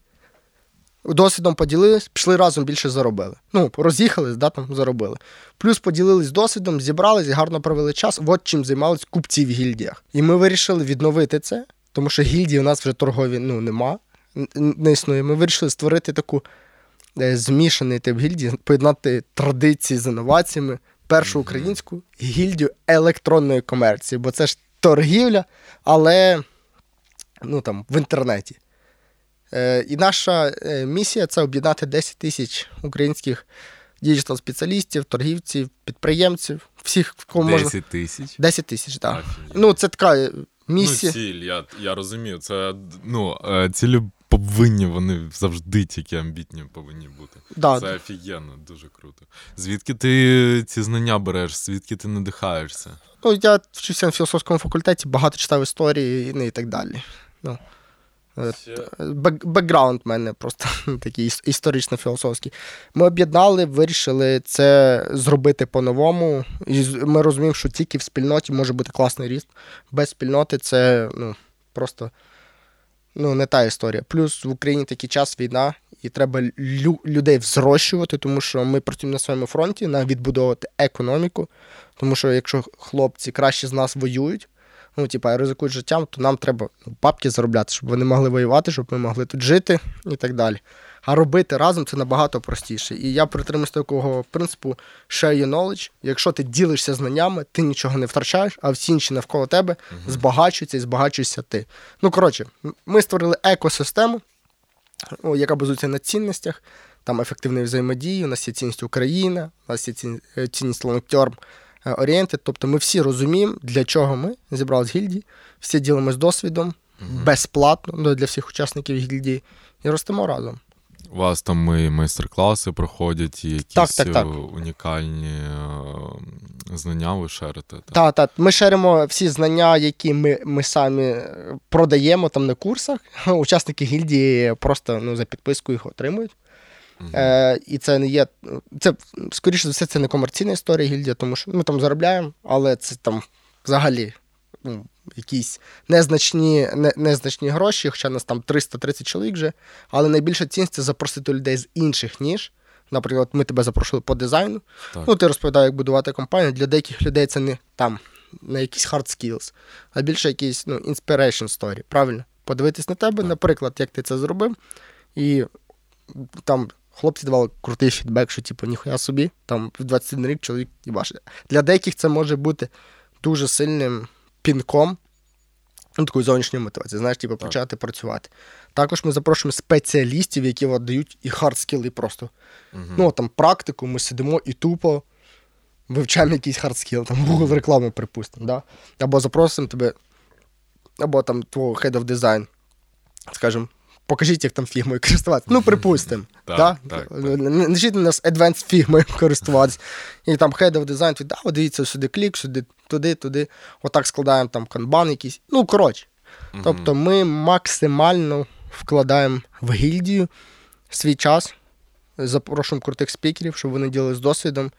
Досвідом поділились, пішли разом більше заробили. Ну, роз'їхались, да, там заробили. Плюс поділились досвідом, зібрались і гарно провели час. От чим займались купці в гільдіях. І ми вирішили відновити це, тому що гільдії у нас вже торгові ну, нема, не існує. Ми вирішили створити таку е, змішаний тип гільдії, поєднати традиції з інноваціями, першу українську гільдію електронної комерції, бо це ж торгівля, але ну, там, в інтернеті. Е, І наша е, місія це об'єднати 10 тисяч українських digital спеціалістів, торгівців, підприємців, всіх, кого 10 можна. 10 тисяч? 10 тисяч, так. Ну, це така е, місія. Ну, ціль, я я розумію. Це ну, цілі повинні, вони завжди тільки амбітні повинні бути. Да. Це офігенно, дуже круто. Звідки ти ці знання береш, звідки ти надихаєшся? Ну, я вчуся на філософському факультеті, багато читав історії ну, і так далі. Ну. Бекграунд в мене просто такий історично-філософський. Ми об'єднали, вирішили це зробити по-новому. І Ми розуміємо, що тільки в спільноті може бути класний ріст. Без спільноти це ну, просто ну, не та історія. Плюс в Україні такий час війна, і треба лю- людей взрощувати, тому що ми працюємо на своєму фронті на відбудовувати економіку. Тому що якщо хлопці краще з нас воюють, ну, типа, ризикують життям, то нам треба ну, бабки заробляти, щоб вони могли воювати, щоб ми могли тут жити і так далі. А робити разом це набагато простіше. І я притримуюсь такого принципу share your knowledge. Якщо ти ділишся знаннями, ти нічого не втрачаєш, а всі інші навколо тебе uh-huh. збагачуються і збагачуєшся ти. Ну, коротше, ми створили екосистему, яка базується на цінностях, там ефективної взаємодії, у нас є цінність Україна, у нас є цінність long-term Е, орієнти. Тобто ми всі розуміємо, для чого ми зібрались гільдії, всі ділимось досвідом безплатно ну, для всіх учасників гільдії і ростемо разом. У вас там і майстер-класи проходять, і якісь так, так, так. унікальні е, знання ви шерите. Так, так. Ми шеримо всі знання, які ми ми самі продаємо там на курсах. Учасники гільдії просто ну, за підписку їх отримують. Е, І це не є. Це, скоріше за все, це не комерційна історія гільдія, тому що ми там заробляємо, але це там взагалі ну, якісь незначні не, незначні гроші, хоча нас там 330 чоловік вже. Але найбільша цінність це запросити людей з інших ніж. Наприклад, ми тебе запрошували по дизайну. Так. Ну, ти розповідав, як будувати компанію. Для деяких людей це не там на якісь hard skills, а більше якісь ну, inspiration story, правильно? Подивитись на тебе, так. наприклад, як ти це зробив, і там Хлопці давали крутий фідбек, що типу, ніхуя собі, там в 21 рік чоловік їбаше. Для деяких це може бути дуже сильним пінком, ну, такою зовнішньою мотивацією, знаєш, типу, почати працювати. Також ми запрошуємо спеціалістів, які от дають і хардскіли просто. Угу. Ну, там практику, ми сидимо і тупо вивчаємо якийсь hard skill, там Google реклами, припустимо. Да? Або запросимо тебе, або там твого head of design, скажімо, покажіть, як там фігмою користуватися. Ну, припустимо. Так, так. Навчіть нас advanced фігмою користуватися. І там head of design, да, дивіться, сюди клік, сюди, туди, туди. Отак складаємо там канбан якийсь. Ну, коротше. Тобто ми максимально вкладаємо в гільдію свій час, запрошуємо крутих спікерів, щоб вони ділилися досвідом,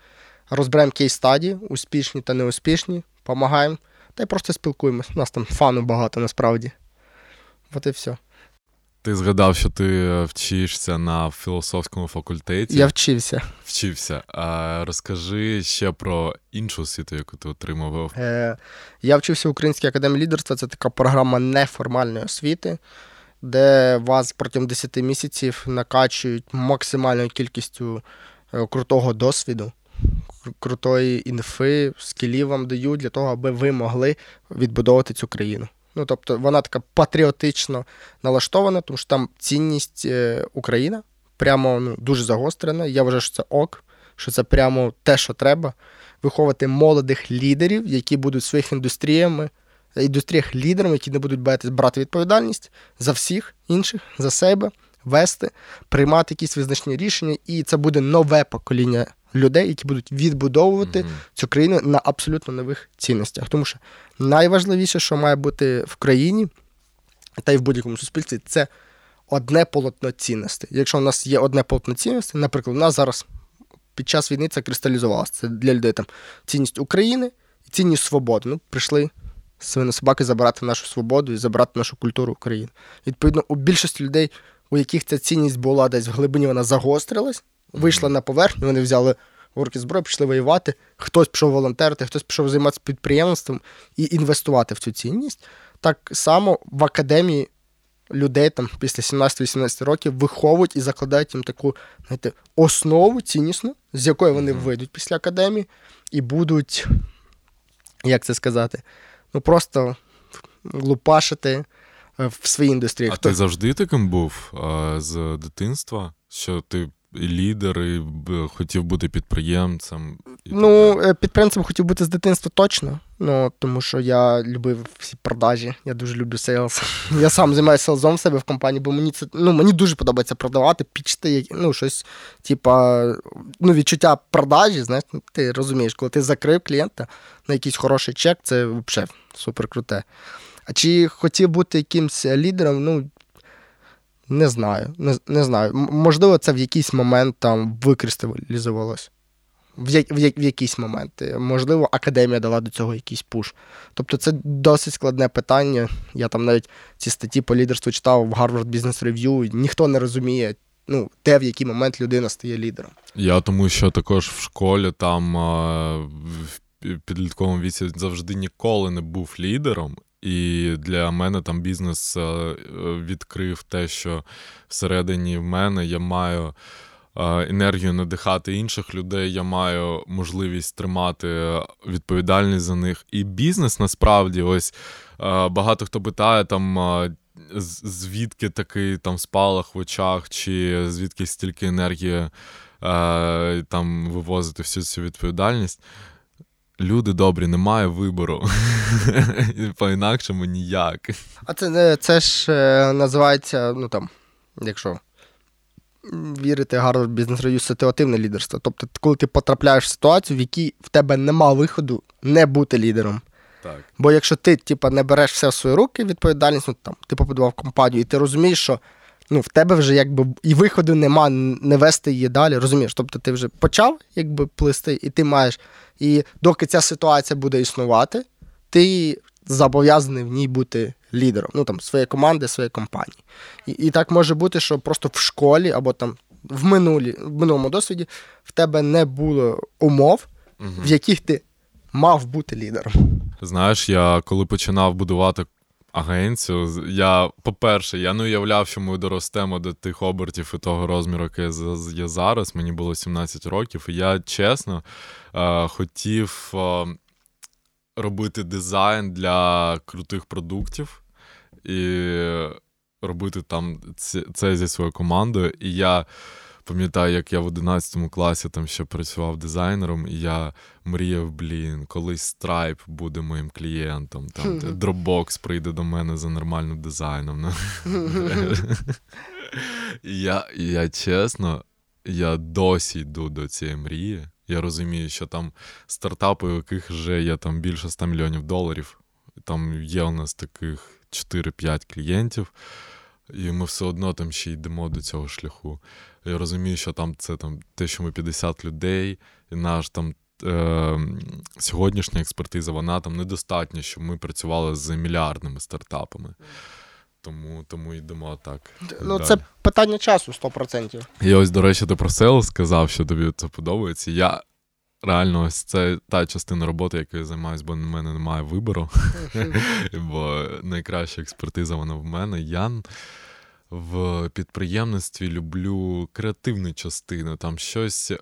розберемо кейс стадії, успішні та неуспішні, допомагаємо, та й просто спілкуємося. У нас там фану багато насправді. От і все. Ти згадав, що ти вчишся на філософському факультеті. Я вчився. Вчився. А Розкажи ще про іншу освіту, яку ти отримував. Е, Я вчився в Українській академії лідерства. Це така програма неформальної освіти, де вас протягом 10 місяців накачують максимальною кількістю е, крутого досвіду, крутої інфи, скілів вам дають для того, аби ви могли відбудовувати цю країну. Ну, тобто вона така патріотично налаштована, тому що там цінність е, Україна прямо ну, дуже загострена. Я вважаю, що це ок, що це прямо те, що треба. Виховувати молодих лідерів, які будуть своїх індустріями, індустріях лідерами, які не будуть брати відповідальність за всіх інших, за себе, вести, приймати якісь визначні рішення, і це буде нове покоління людей, які будуть відбудовувати mm-hmm. цю країну на абсолютно нових цінностях. Тому що найважливіше, що має бути в країні, та й в будь-якому суспільстві, це одне полотно цінностей. Якщо у нас є одне полотно цінностей, наприклад, у нас зараз під час війни це кристалізувалося. Це для людей там цінність України і цінність свободи. Ну, прийшли свини собаки забирати нашу свободу і забрати нашу культуру України. Відповідно, у більшості людей у яких ця цінність була десь в глибині, вона загострилась, вийшла на поверхню, вони взяли руки зброї, пішли воювати. Хтось пішов волонтерити, хтось пішов займатися підприємством і інвестувати в цю цінність. Так само в академії людей там після 17-18 років виховують і закладають їм таку знаєте, основу ціннісну, з якої вони вийдуть після академії, і будуть, як це сказати, ну просто лупашити е, в своїй індустрії. А Хто... ти завжди таким був а, з дитинства? Що ти лідер і хотів бути підприємцем? І ну, е, підприємцем хотів бути з дитинства точно. Ну, тому що я любив всі продажі, я дуже люблю сейлс. Я сам займаюся селзом в себе в компанії, бо мені це ну, мені дуже подобається продавати, пічти, ну, щось, типа, ну, відчуття продажі, знаєш, ну, ти розумієш, коли ти закрив клієнта на якийсь хороший чек, це взагалі супер круте. А чи хотів бути якимсь лідером, ну, не знаю. Не не знаю. Можливо, це в якийсь момент там викристалізувалось. В я, в, я, в якийсь момент. Можливо, академія дала до цього якийсь пуш. Тобто це досить складне питання. Я там навіть ці статті по лідерству читав в Harvard Business Review, ніхто не розуміє, ну, де в який момент людина стає лідером. Я тому що також в школі там в підлітковому віці завжди ніколи не був лідером. І для мене там бізнес е, відкрив те, що всередині в мене я маю е, енергію надихати інших людей, я маю можливість тримати відповідальність за них. І бізнес насправді, ось е, багато хто питає там. Звідки такий там спалах в очах, чи звідки стільки енергії там вивозити всю цю відповідальність? Люди добрі, немає вибору. По-інакшому ніяк. А це це ж е, називається, ну там, якщо вірити Harvard Business Review, ситуативне лідерство. Тобто, коли ти потрапляєш в ситуацію, в якій в тебе нема виходу не бути лідером. Так. Бо якщо ти типу, не береш все в свої руки, відповідальність, ну там ти побудував компанію, і ти розумієш, що ну, в тебе вже якби і виходу нема не вести її далі. Розумієш? Тобто ти вже почав якби плисти, і ти маєш. І доки ця ситуація буде існувати, ти зобов'язаний в ній бути лідером, ну там своєї команди, своєї компанії. І і так може бути, що просто в школі або там в минулі, в минулому досвіді в тебе не було умов, угу. в яких ти мав бути лідером. Знаєш, я коли починав будувати агенцію. Я, по-перше, я не уявляв, що ми доростемо до тих обертів і того розміру, який є зараз. Мені було 17 років, і я чесно е, хотів е, робити дизайн для крутих продуктів і робити там це зі своєю командою. І я. Пам'ятаю, як я в 11 класі там ще працював дизайнером, і я мріяв, блін, колись Stripe буде моїм клієнтом. Там Dropbox прийде до мене за нормальним дизайном. І я, я чесно, я досі йду до цієї мрії. Я розумію, що там стартапи, у яких вже є там більше 100 мільйонів доларів. Там є у нас таких 4-5 клієнтів, і ми все одно там ще йдемо до цього шляху. Я розумію, що там це там те, що ми 50 людей, і наш там е, сьогоднішня експертиза, вона там недостатня, щоб ми працювали з мільярдними стартапами. Тому тому йдемо так. Ну, це питання часу 100%. І ось, до речі, ти про село сказав, що тобі це подобається. Я реально ось це та частина роботи, якою я займаюся, бо в мене немає вибору. Бо найкраща експертиза вона в мене. Я в підприємництві люблю креативну частину. Там щось. Е,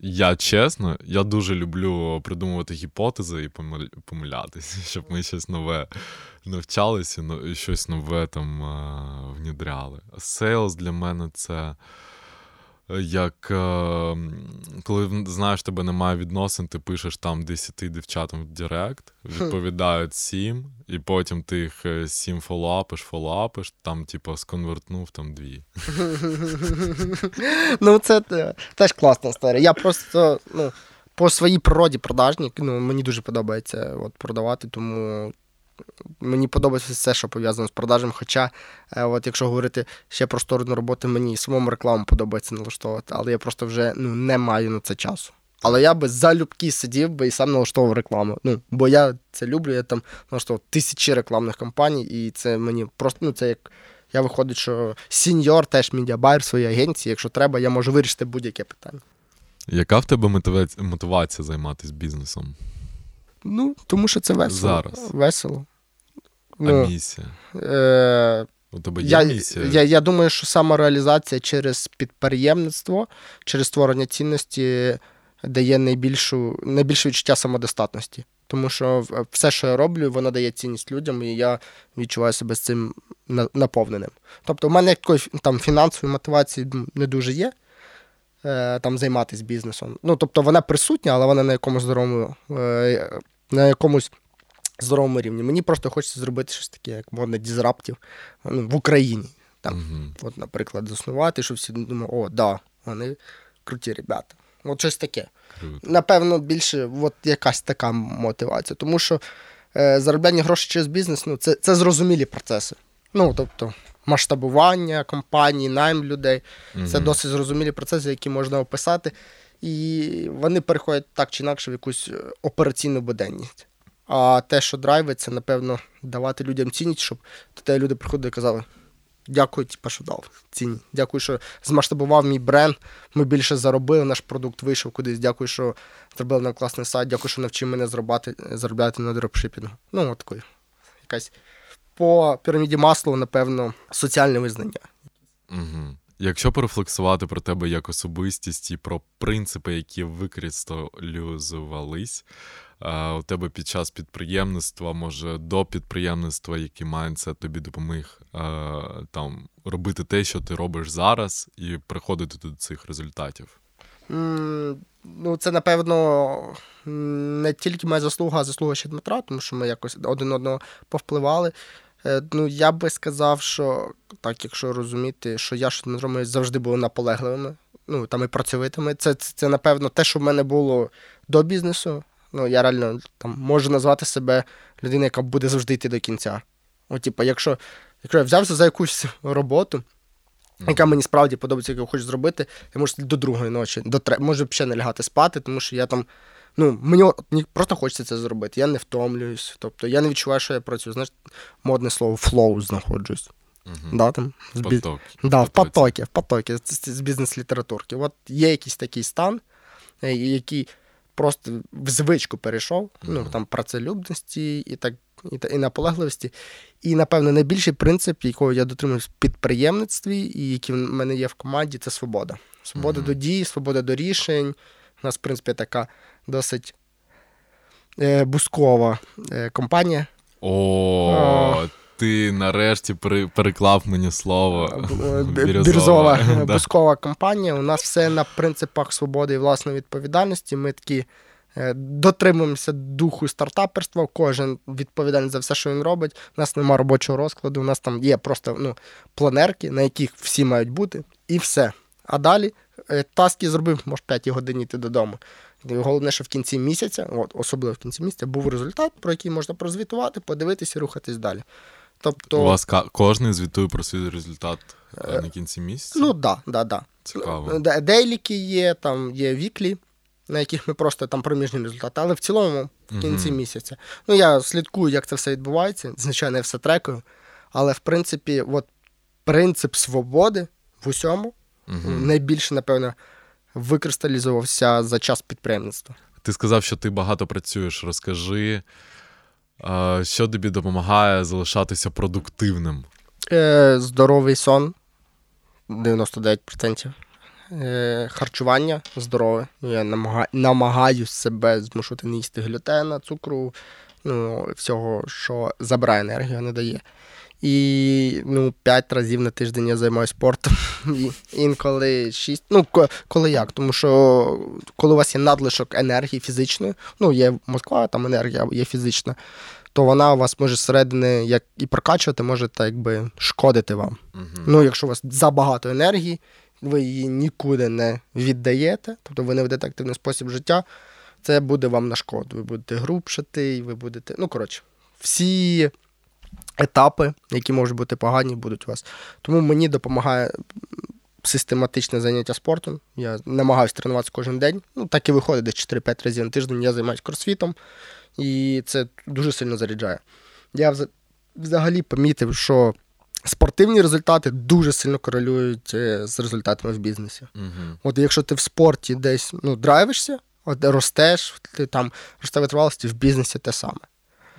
я чесно, я дуже люблю придумувати гіпотези і помилятися, щоб ми щось нове навчалися і щось нове там внідряли. Sales для мене це як е, коли знаєш, тебе немає відносин, ти пишеш там 10 дівчатам в Direct, відповідають 7, і потім ти їх 7 follow-up иш, follow-up иш, там, типу, сконвертнув там дві. Ну, це теж класна історія. Я просто ну, по своїй природі продажник, ну, мені дуже подобається от, продавати, тому Мені подобається все, що пов'язано з продажем. Хоча, е, от якщо говорити ще про сторону роботи, мені самому рекламу подобається налаштовувати, але я просто вже ну, не маю на це часу. Але я би залюбки сидів би і сам налаштовував рекламу. Ну, Бо я це люблю, я там налаштовував тисячі рекламних кампаній, і це мені просто ну, це як Я виходить, що senior теж media buyer в своїй агенції. Якщо треба, я можу вирішити будь-яке питання. Яка в тебе мотивація займатися бізнесом? Ну, тому що це весело. Зараз. Весело. Ну, а місія? Е- у тебе є я, місія? Я я думаю, що самореалізація через підприємництво, через створення цінності дає найбільшу, найбільше відчуття самодостатності. Тому що все, що я роблю, воно дає цінність людям, і я відчуваю себе з цим наповненим. Тобто, в мене якої там фінансової мотивації не дуже є е, там займатися бізнесом. Ну, тобто, вона присутня, але вона на якомусь здоровому, е, на якомусь здоровому рівні. Мені просто хочеться зробити щось таке, як модне дізраптів ну, в Україні. Там, uh-huh. От, Наприклад, заснувати, щоб всі думали, о, да, вони круті ребята. От щось таке. Круто. Напевно, більше от якась така мотивація. Тому що е, заробляння грошей через бізнес ну, це це зрозумілі процеси. Ну, тобто, масштабування компанії, найм людей uh-huh. це досить зрозумілі процеси, які можна описати. І вони переходять так чи інакше в якусь е, операційну буденність. А те, що драйвить, це, напевно, давати людям цінність, щоб тебе люди приходили і казали: дякую, типу, що дав цінність. Дякую, що змасштабував мій бренд. Ми більше заробили, наш продукт вийшов кудись. Дякую, що зробили нам класний сайт, дякую, що навчив мене заробляти, заробляти на дропшипінгу. Ну, от такий. Якась по піраміді масло, напевно, соціальне визнання. Угу. Якщо порефлексувати про тебе як особистість і про принципи, які викристалізувались у тебе під час підприємництва, може до підприємництва, який майндсет тобі допоміг там робити те, що ти робиш зараз, і приходити до цих результатів? Ну, це напевно не тільки моя заслуга, а заслуга ще Дмитра, тому що ми якось один одного повпливали. Е, ну, я би сказав, що так, якщо розуміти, що я що ми завжди були наполегливими, ну там і працьовитими. Це, це, це, напевно, те, що в мене було до бізнесу. Ну, я реально там можу назвати себе людиною, яка буде завжди йти до кінця. От, типу, якщо якщо я взявся за якусь роботу, mm-hmm. яка мені справді подобається, яку я хочу зробити, я можу до другої ночі, до тре... можу ще не лягати спати, тому що я там. Ну, мені просто хочеться це зробити. Я не втомлююсь. Тобто я не відчуваю, що я працюю. Знаєш, модне слово flow знаходжусь. Uh-huh. Да, там, в потокі. Да, в потокі, в потокі, з, з бізнес-літературки. От є якийсь такий стан, е, який просто в звичку перейшов, mm-hmm. ну там працелюбності і так, і, і наполегливості. І, напевно, найбільший принцип, якого я дотримуюсь в підприємництві, і який в мене є в команді, це свобода. Свобода mm-hmm. до дій, свобода до рішень. У нас, в принципі, така досить е, бускова е, компанія. О, ти нарешті переклав мені слово. Бірзова бускова компанія. У нас все на принципах свободи і власної відповідальності. Ми такі е, дотримуємося духу стартаперства. Кожен відповідальний за все, що він робить. У нас немає робочого розкладу, у нас там є просто ну, планерки, на яких всі мають бути, і все. А далі е, таски зробив, може, 5 годині йти додому. Головне, що в кінці місяця, от, особливо в кінці місяця, був результат, про який можна прозвітувати, подивитися і рухатись далі. Тобто... У вас кожен звітує про свій результат е, на кінці місяця? Ну так, да, да, да. Цікаво. Дейліки є, там є віклі, на яких ми просто там проміжні результати, але в цілому в кінці угу. місяця. Ну, я слідкую, як це все відбувається. Звичайно, я все трекаю. Але в принципі, от принцип свободи в усьому угу. найбільше, напевно, викристалізувався за час підприємництва. Ти сказав, що ти багато працюєш. Розкажи. Що тобі допомагає залишатися продуктивним? Е, Здоровий сон 99%. Е, Харчування здорове. Я намагаю, намагаюсь себе змушувати не їсти глютена, цукру, ну, всього, що забирає енергію, не дає. І ну, 5 разів на тиждень я займаюся спортом. І Інколи 6. Ну, коли як? Тому що коли у вас є надлишок енергії фізичної, ну, є Москва, там енергія є фізична, то вона у вас може зсередини як і прокачувати, може так якби шкодити вам. Угу. Ну, якщо у вас забагато енергії, ви її нікуди не віддаєте, тобто ви не ведете активний спосіб життя, це буде вам на шкоду. Ви будете грубшати, ви будете. Ну, коротше, всі етапи, які можуть бути погані, будуть у вас. Тому мені допомагає систематичне заняття спортом. Я намагаюся тренуватися кожен день. Ну, так і виходить десь 4-5 разів на тиждень. Я займаюся кросфітом, і це дуже сильно заряджає. Я взагалі помітив, що спортивні результати дуже сильно корелюють е, з результатами в бізнесі. Угу. От якщо ти в спорті десь ну, драйвишся, от ростеш, ти там росте витривалості в бізнесі те саме.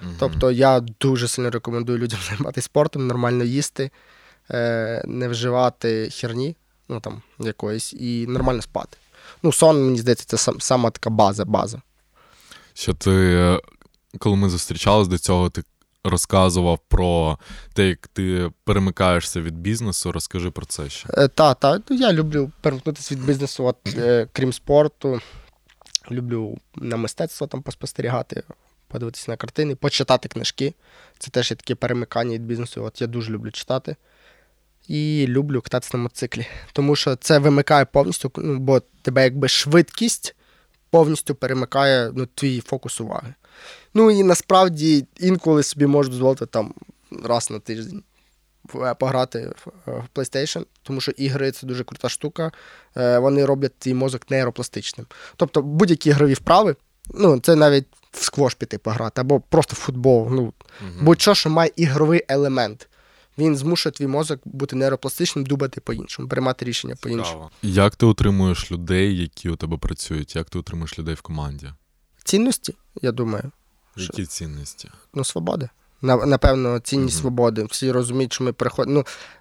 Угу. Тобто я дуже сильно рекомендую людям займатися спортом, нормально їсти, е, не вживати херні, ну там якоїсь, і нормально спати. Ну, сон, мені здається, це сам, сама така база, база. Що ти, е, коли ми зустрічались до цього, ти розказував про те, як ти перемикаєшся від бізнесу. Розкажи про це ще. Е, та, та, ну, я люблю перемкнутися від бізнесу, от, е, крім спорту. Люблю на мистецтво там поспостерігати, подивитися на картини, почитати книжки. Це теж є таке перемикання від бізнесу. От я дуже люблю читати. І люблю кататися на мотоциклі. Тому що це вимикає повністю, ну, бо тебе якби швидкість повністю перемикає ну, твій фокус уваги. Ну і насправді інколи собі можу дозволити там раз на тиждень пограти в е, PlayStation, тому що ігри це дуже крута штука. Е, Вони роблять твій мозок нейропластичним. Тобто будь-які ігрові вправи, ну це навіть в сквош піти пограти, або просто в футбол. Ну, Угу. будь-що, що має ігровий елемент. Він змушує твій мозок бути нейропластичним, думати по-іншому, приймати рішення по-іншому. Як ти утримуєш людей, які у тебе працюють? Як ти утримуєш людей в команді? Цінності, я думаю, Що? Які цінності? ну, свободи. Напевно, цінність Мгм. свободи. Всі розуміють, що ми приходимо.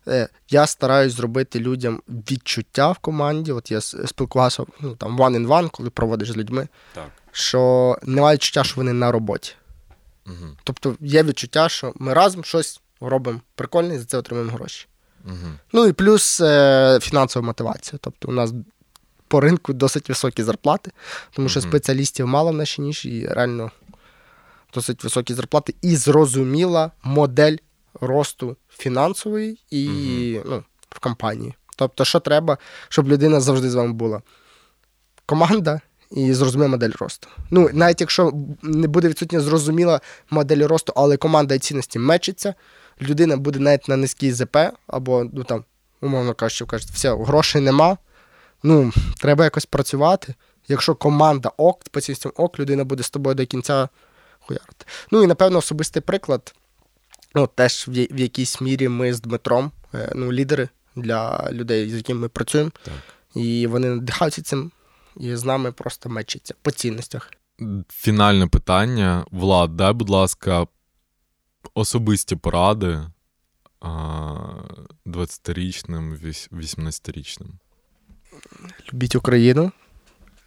Ну, е, я стараюсь зробити людям відчуття в команді. От я спілкувався ну, там one in one, коли проводиш з людьми, Так. Що немає відчуття, що вони на роботі. Угу. Тобто є відчуття, що ми разом щось робимо прикольне і за це отримуємо гроші. Угу. Ну і плюс е, фінансова мотивація. Тобто у нас по ринку досить високі зарплати, тому що Мгм. спеціалістів мало в нашій ніші, і реально досить високі зарплати, і зрозуміла модель росту фінансової і ну, в компанії. Тобто, що треба, щоб людина завжди з вами була? Команда і зрозуміла модель росту. Ну, навіть якщо не буде відсутня зрозуміла модель росту, але команда і цінності мечиться, людина буде навіть на низькій ЗП, або, ну там, умовно кажучи, кажуть, все, грошей нема. Ну, треба якось працювати. Якщо команда ок, по цінностям ок, людина буде з тобою до кінця хуярити. Ну і напевно особистий приклад. Ну, теж в, в якійсь мірі ми з Дмитром, е, ну, лідери для людей, з якими ми працюємо. Так. І вони надихаються цим, і з нами просто мечаться по цінностях. Фінальне питання. Влад, дай, будь ласка, особисті поради 20-річним, 18-річним. Любіть Україну.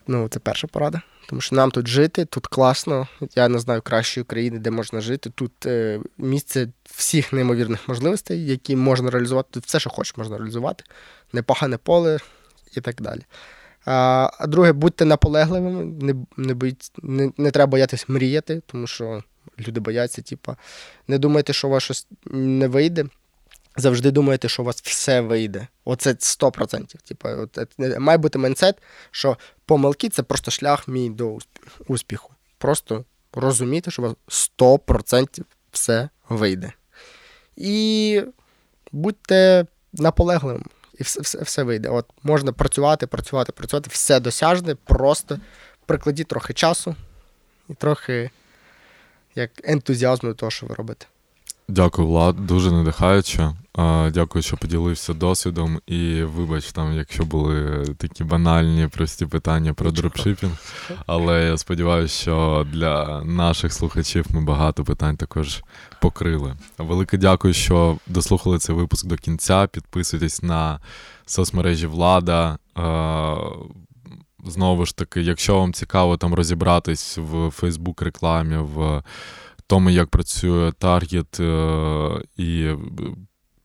Ну, це перша порада. Тому що нам тут жити, тут класно. Я не знаю кращої країни, де можна жити. Тут е, місце всіх неймовірних можливостей, які можна реалізувати. Тут все, що хочеш, можна реалізувати. Непогане поле і так далі. А, друге, будьте наполегливими, не, не, боїть, не, не треба боятися мріяти, тому що люди бояться, типа, не думайте, що у вас щось не вийде. Завжди думайте, що у вас все вийде. Оце 100%. Типа, от, е, має бути майндсет, що помилки це просто шлях мій до успіху. Просто розумійте, що у вас 100% все вийде. І будьте наполегливими, і все, все, все вийде. От можна працювати, працювати, працювати, все досяжне, просто прикладіть трохи часу і трохи як ентузіазму до того, що ви робите. Дякую, Влад, дуже надихаюче. Дякую, що поділився досвідом. І вибач, там, якщо були такі банальні, прості питання про дропшипінг. Але я сподіваюся, що для наших слухачів ми багато питань також покрили. Велике дякую, що дослухали цей випуск до кінця. Підписуйтесь на соцмережі Влада. Знову ж таки, якщо вам цікаво там розібратись в Фейсбук рекламі, в тому, як працює таргет е, і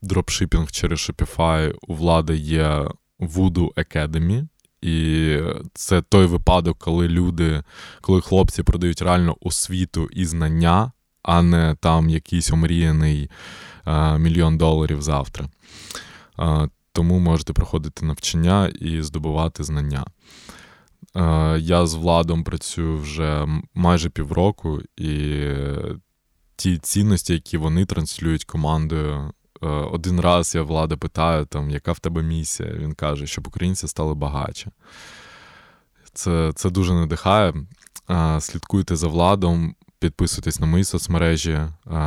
дропшипінг через Shopify, у влади є Voodoo Academy. І це той випадок, коли люди, коли хлопці продають реально освіту і знання, а не там якийсь омріяний е, мільйон доларів завтра. Е, тому можете проходити навчання і здобувати знання. Е, Я з Владом працюю вже майже півроку, і ті цінності, які вони транслюють командою. е, Один раз я влада питаю, там, яка в тебе місія. Він каже, щоб українці стали багатше. Це, це дуже надихає. Е, Слідкуйте за владом, підписуйтесь на мої соцмережі,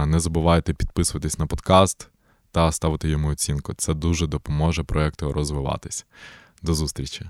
не забувайте підписуватись на подкаст. та ставити йому оцінку. Це дуже допоможе проекту розвиватись. До зустрічі!